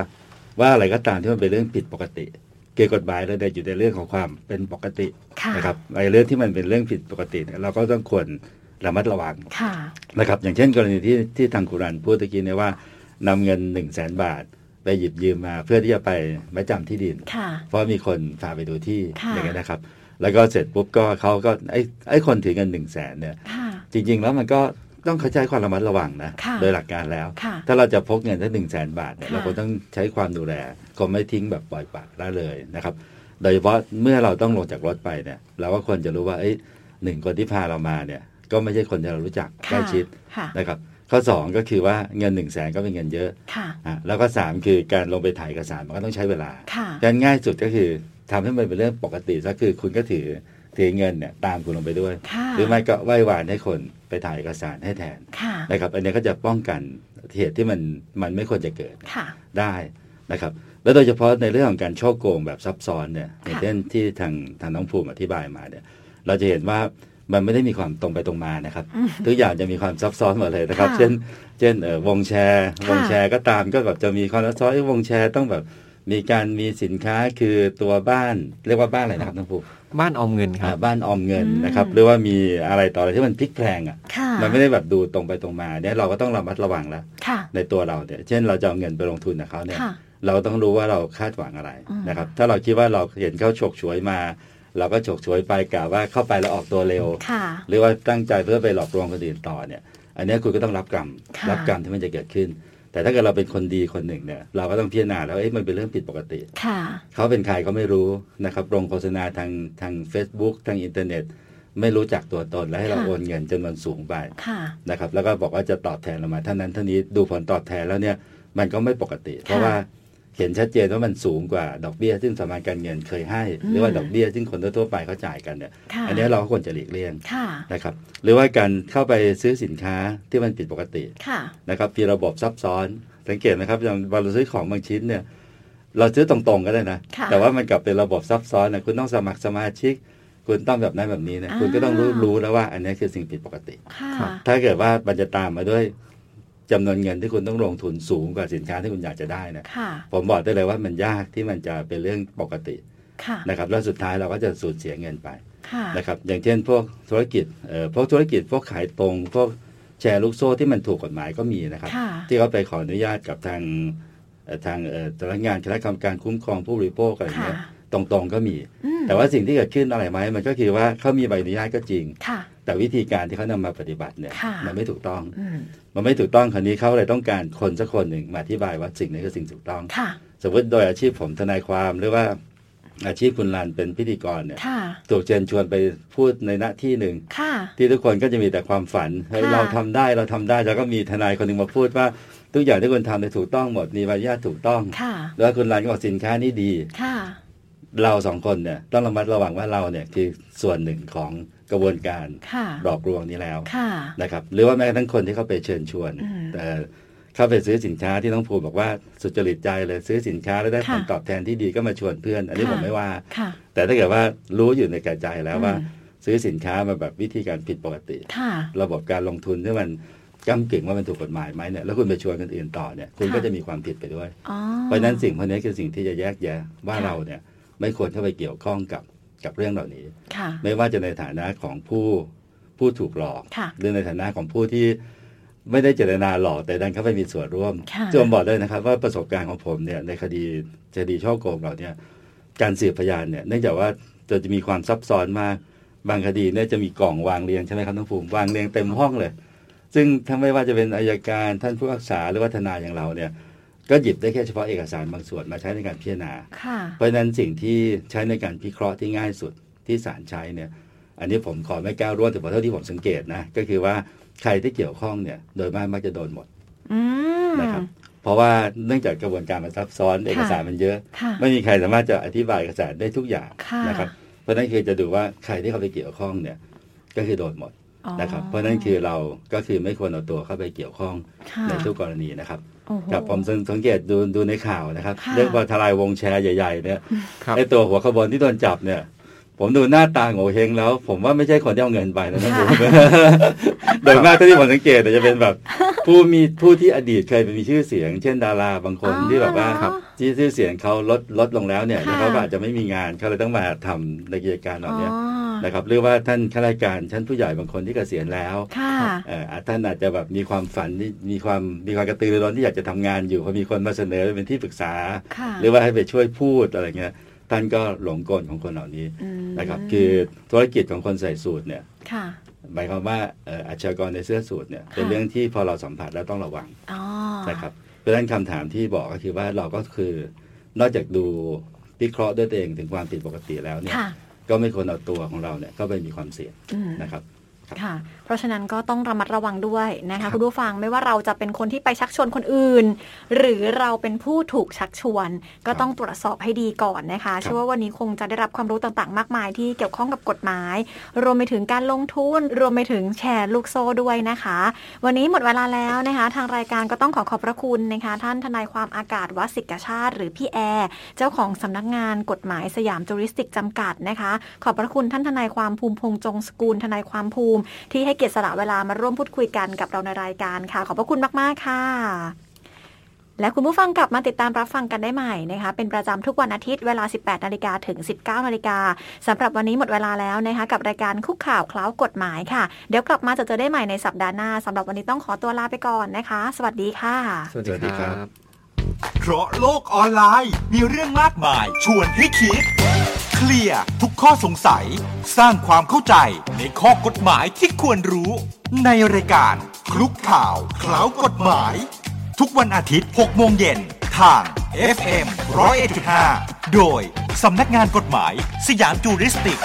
ว่าอะไรก็ตามที่มันเป็นเรื่องผิดปกติ เกี่ยวกับกฎหมายเราเนี่ยอยู่ในเรื่องของความเป็นปกติค่ะนะครับในเรื่องที่มันเป็นเรื่องผิดปกติเนี่ยเราก็ต้องควรระมัดระวังค่ะนะครับ อย่างเช่น กรณีที่ที่ทางกุรันพูดตะกี้เนี่ยว่านำเงิน1นึ่งแสนบาทไปหยิบยืมมาเพื่อที่จะไปไม้จำที่ดินค่ะเพราะมีคนพาไปดูที่ค่ะอย่างเงี้ยนะครับ แล้วก็เสร็จปุ๊บก็เขาก็ไอ้ไอ้คนถือเงินหนึ่งแสนเนี่ยค่ะจริง ๆ แล้วมันก็ต้องเข้าใจความระมัดระวังนะค่ะโดยหลักการแล้วค่ะถ้าเราจะพกเงินทั้งหนึ่งแสนบาทเนี่ยค่ะเราก็ต้องใช้ความดูแลก็ไม่ทิ้งแบบปล่อยปละละเลยนะครับ โดยเฉพาะเมื่อเราต้องลงจากรถไปเนี่ย เราก็ควรจะรู้ว่าเอ้ยหนึ่งคนที่พาเรามาเนี่ย ก็ไม่ใช่คนที่เรารู้จักใกล้ชิดค่ะนะครับข้อสองก็คือว่าเงินหนึ่งแสนก็เป็นเงินเยอะค่ะอะแล้วก็สามคือการลงไปถ่ายเอกสารมันก็ต้องใช้เวลาค่ะการง่ายสุดก็คือ ทำให้มันเป็นเรื่องปกติซะคือคุณก็ถือถือเงินเนี่ยตามคุณลงไปด้วยค่ะหรือไม่ก็ไหว้วานให้คนไปถ่ายเอกสารให้แทนค่ะนะครับ อันนี้ก็จะป้องกันเหตุที่มันมันไม่ควรจะเกิดค่ะได้นะครับ แล้วโดยเฉพาะในเรื่องของการช่อโกงแบบซับซ้อนเนี่ยอย่างเช่นที่ทางทางน้องภูมิอธิบายมาเนี่ย เราจะเห็นว่ามันไม่ได้มีความตรงไปตรงมานะครับอืมทุกอย่างจะมีความซับซ้อนหมดเลยนะครับค่ะเช่น เช่นเอ่อวงแชร์ค่ะวงแชร์ก็ตามก็แบบจะมีความซับซ้อนเอ้ยวงแชร์ต้องแบบ มีการมีสินค้าคือตัวบ้านเรียกว่าบ้านอะไรนะครับน้องภูมิบ้านออมเงินคอ่ารับ บ้านออมเงินอืมนะครับหรือว่ามีอะไรต่ออะไรที่มันพลิกแพลงอะค่ะมันไม่ได้แบบดูตรงไปตรงมาเนี่ยเราก็ต้องระมัดระวังแล้วค่ะในตัวเราเนี่ยเช่นเราจะเอาเงินไปลงทุนกับเขาเนี่ยค่ะเราต้องรู้ว่าเราคาดหวังอะไรอืมนะครับ ถ้าเราคิดว่าเราเห็นเขาฉกฉวยมา เราก็ฉกฉวยไปกะว่าเข้าไปแล้วออกตัวเร็วค่ะหรือว่าตั้งใจเพื่อไปหลอกลวงคนอื่นต่อเนี่ย อันนี้คุณก็ต้องรับกรรมค่ะรับกรรมที่มันจะเกิดขึ้น แต่ถ้าเกิดเราเป็นคนดีคนหนึ่งเนี่ยเราก็ต้องพิจารณาแล้วเอ๊ะมันเป็นเรื่องผิดปกติค่ะเขาเป็นใครก็ไม่รู้นะครับลงโฆษณาทางทาง Facebook ทางอินเทอร์เน็ต ไม่รู้จักตัวตนและให้เราค่ะโอนเงินจำนวนสูงไปค่ะนะครับแล้วก็บอกว่าจะตอบแทนเรามาเท่านั้นเท่านี้ดูผลตอบแทนแล้วเนี่ยมันก็ไม่ปกติ เพราะว่า เห็นชัดเจนว่ามันสูงกว่าดอกเบี้ยซึ่งสถาบันการเงินเคยให้ หรือว่าดอกเบี้ยซึ่งคนทั่วๆไปเขาจ่ายกันเนี่ยค่ะอันนี้เราก็ควรจะหลีกเลี่ยงค่ะนะครับหรือว่าการเข้าไปซื้อสินค้าที่มันผิดปกติค่ะนะครับมีระบบซับซ้อน สังเกตไหมครับอย่างเราซื้อของบางชิ้นเนี่ยเราซื้อตรงๆก็ได้นะค่ะแต่ว่ามันกลับเป็นระบบซับซ้อนนะคุณต้องสมัครสมาชิก คุณต้องแบบนั้นแบบนี้นะคุณก็ต้องรู้รู้แล้วว่า อันนี้คือสิ่งผิดปกติค่ะครับถ้าเกิดว่ามันจะตามมาด้วย จำนวนเงินที่คุณต้องลงทุนสูงกว่าสินค้าที่คุณอยากจะได้นะค่ะผมบอกได้เลยว่ามันยากที่มันจะเป็นเรื่องปกติค่ะนะครับแล้วสุดท้ายเราก็จะสูญเสียเงินไปค่ะนะครับอย่างเช่นพวกธุรกิจเอ่อพวกธุรกิจพวกขายตรง พวกแชร์ลูกโซ่ที่มันถูกกฎหมายก็มีนะครับค่ะที่เขาไปขออนุญาตกับทางเอ่อทางเอ่อสำนักงานคณะกรรมการคุ้มครองผู้บริโภคอะไรอย่างค่ะเงี้ยตรงๆก็มีอืมแต่ว่าสิ่งที่เกิดขึ้นอะไรไหมมันก็คือว่าเขามีใบอนุญาตก็จริงค่ะ แต่วิธีการที่เขานำมาปฏิบัติเนี่ยค่ะมันไม่ถูกต้องอืมมันไม่ถูกต้องคราวนี้เขาเลยต้องการคนสักคนหนึ่งมาอธิบายว่าสิ่งนี้คือสิ่งถูกต้องค่ะสมมติโดยอาชีพผมทนายความหรือว่าอาชีพคุณลานเป็นพิธีกรเนี่ยค่ะถูกเชิญชวนไปพูดในหน้าที่หนึ่งค่ะที่ทุกคนก็จะมีแต่ความฝันเฮ้ยค่ะเราทำได้เราทำได้แล้วก็มีทนายคนหนึ่งมาพูดว่าทุกอย่างที่คุณทำเนี่ยถูกต้องหมดมีใบอนุญาตถูกต้องค่ะแล้วคุณรันก็บอกสินค้านี้ดีค่ะเราสองคนเนี่ยต้องระมัดระวังว่าเราเนี่ยคือส่วนหนึ่งของ กระบวนการค่ะหลอกลวงนี้แล้วค่ะนะครับ หรือว่าแม้กระทั่งคนที่เข้าไปเชิญชวนอืมแต่เข้าไปซื้อสินค้าที่น้องภูมิบอกว่าสุจริตใจเลยซื้อสินค้าแล้วได้ผค่ะลตอบแทนที่ดีก็มาชวนเพื่อน อันนี้ค่ะผมไม่ว่าค่ะแต่ถ้าเกิดว่ารู้อยู่ในแก่ใจแล้วว่าอืมซื้อสินค้ามาแบบวิธีการผิดปกติค่ะระบบการลงทุนที่มันก้ากึ่งว่ามันถูกกฎหมายไหมเนี่ยแล้วคุณไปชวนคนอื่นต่อเนี่ยคุณค่ะก็จะมีความผิดไปด้วยอ๋อเพราะฉะนั้นสิ่งพวกนี้คือสิ่งที่จะแยกแยะว่าค่ะเราเนี่ยไม่ควรเข้าไปเกี่ยวข้องกับ กับเรื่องเหล่านี้ค่ะไม่ว่าจะในฐานะของผู้ผู้ถูกหลอกค่ะหรือในฐานะของผู้ที่ไม่ได้เจตนาหลอกแต่ดันเข้าไปมีส่วนร่วมค่ะจมบอกได้นะครับ ว่าประสบการณ์ของผมเนี่ยในคดีคดีช่อโกงเราเนี่ยการสืบพยานเนี่ยเนื่องจากว่าจะจะมีความซับซ้อนมากบางคดีเนี่ยจะมีกล่องวางเรียงใช่ไหมครับน้องภูมิวางเรียงเต็มห้องเลย ซึ่งถ้าไม่ว่าจะเป็นอายการท่านผู้พิพากษาหรือว่าทนายอย่างเราเนี่ย ก็หยิบได้แค่เฉพาะเอกสารบางส่วนมาใช้ในการพิจารณาค่ะเพราะฉะนั้นสิ่งที่ใช้ในการพิเคราะห์ที่ง่ายสุดที่ศาลใช้เนี่ย อันนี้ผมขอไม่ก้าวร่วงแต่เท่าที่ผมสังเกตนะ ก็คือว่าใครที่เกี่ยวข้องเนี่ย โดยมากมักจะโดนหมดอืมนะครับเพราะว่าเนื่องจากกระบวนการมันซับซ้อนเอกสารมันเยอะค่ะไม่มีใครสามารถจะอธิบายเอกสารได้ทุกอย่างค่ะนะครับ เพราะฉะนั้นคือจะดูว่าใครที่เข้าไปเกี่ยวข้องเนี่ย ก็คือโดนหมดอ๋อนะครับ เพราะฉะนั้นคือเราก็คือไม่ควรเอาตัวเข้าไปเกี่ยวข้องค่ะในทุกกรณีนะครับโอ้โห กับผมสังเกตดูดูในข่าวนะครับค่ะเรื่องว่าทลายวงแชร์ใหญ่ๆเนี่ยครับไอตัวหัวขบวนที่โดนจับเนี่ย ผมดูหน้าตาโง่เฮงแล้ว ผมว่าไม่ใช่คนที่เอาเงินไปนะนะค่ะผมโดยมากเท่าที่ผมสังเกตเนี่ยจะเป็นแบบ ผู้มีผู้ที่อดีตเคยมีชื่อเสียง เช่นดาราบางคนอ๋อที่แบบว่าครับที่ชื่อเสียงเขาลดลดลงแล้วเนี่ยค่ะแล้วเขาก็อาจจะไม่มีงานเขาเลยต้องมาทำในกิจการเหล่านี้อ๋อ นะครับหรือว่าท่านข้าราชการชั้นผู้ใหญ่บางคนที่เกษียณแล้วค่ะเอ่อท่านอาจจะแบบมีความฝันที่มีความมีความกระตือรือร้นที่อยากจะทำงานอยู่พอมีคนมาเสนอเป็นที่ปรึกษาค่ะหรือว่าให้ไปช่วยพูดอะไรเงี้ยท่านก็หลงกลของคนเหล่านี้อืมนะครับคือธุรกิจของคนใส่สูตรเนี่ยค่ะหมายความว่าเอ่ออาชญากรในเสื้อสูทเนี่ยเป็นค่ะเรื่องที่พอเราสัมผัสแล้วต้องระวังอ๋อนะครับเพราะฉะนั้นคำถามที่บอกก็คือว่าเราก็คือนอกจากดูวิเคราะห์ด้วยตัวเองถึงความผิดปกติแล้วเนี่ยค่ะ ก็ไม่ควรเอาตัวของเราเนี่ยก็ไปมีความเสี่ยงอืมนะครับ ค่ะ เพราะฉะนั้นก็ต้องระมัดระวังด้วยนะครัคะบคุณผู้ฟังไม่ว่าเราจะเป็นคนที่ไปชักชวนคนอื่น หรือเราเป็นผู้ถูกชักชวน ก็ต้องตรวจสอบให้ดีก่อนนะคะเชื่อว่าวันนี้คงจะได้รับความรู้ต่างๆ มากมายที่เกี่ยวข้องกับกฎหมาย รวมไปถึงการลงทุน รวมไปถึงแชร์ลูกโซ่ด้วยนะคะ วันนี้หมดเวลาแล้วนะคะ ทางรายการก็ต้องขอขอบพระคุณนะคะ ท่านทนายความอากาศวัดศิกชาติ หรือพี่แอร์เจ้าของสำนักงานกฎหมายสยามจูริสติกจำกัดนะคะ ขอบพระคุณท่านทนายความภูมิพงษ์จงสกุลทนายความภูมิที่ให้เกียรติสละเวลามาร่วมพูดคุยกันกับเราในรายการค่ะ ขอบพระคุณมาก ๆ ค่ะและคุณผู้ฟังกลับมาติดตามรับฟังกันได้ใหม่นะคะ เป็นประจำทุกวันอาทิตย์เวลา 18 นาฬิกาถึง 19 นาฬิกาสำหรับวันนี้หมดเวลาแล้วนะคะ กับรายการคุกข่าวเคล้ากฎหมายค่ะ เดี๋ยวกลับมาจะเจอได้ใหม่ในสัปดาห์หน้าสำหรับวันนี้ต้องขอตัวลาไปก่อนนะคะ สวัสดีค่ะ สวัสสวัสดีดีคครัรับบเพราะโลกออนไลน์มีเรื่องมากมายชวนให้คิด เคลียร์ทุกข้อสงสัย สร้างความเข้าใจในข้อกฎหมายที่ควรรู้ ในรายการคลุกข่าวเคล้ากฎหมาย ทุกวันอาทิตย์6โมงเย็นทาง FM 101.5 โดยสำนักงานกฎหมายสยามจูริสติก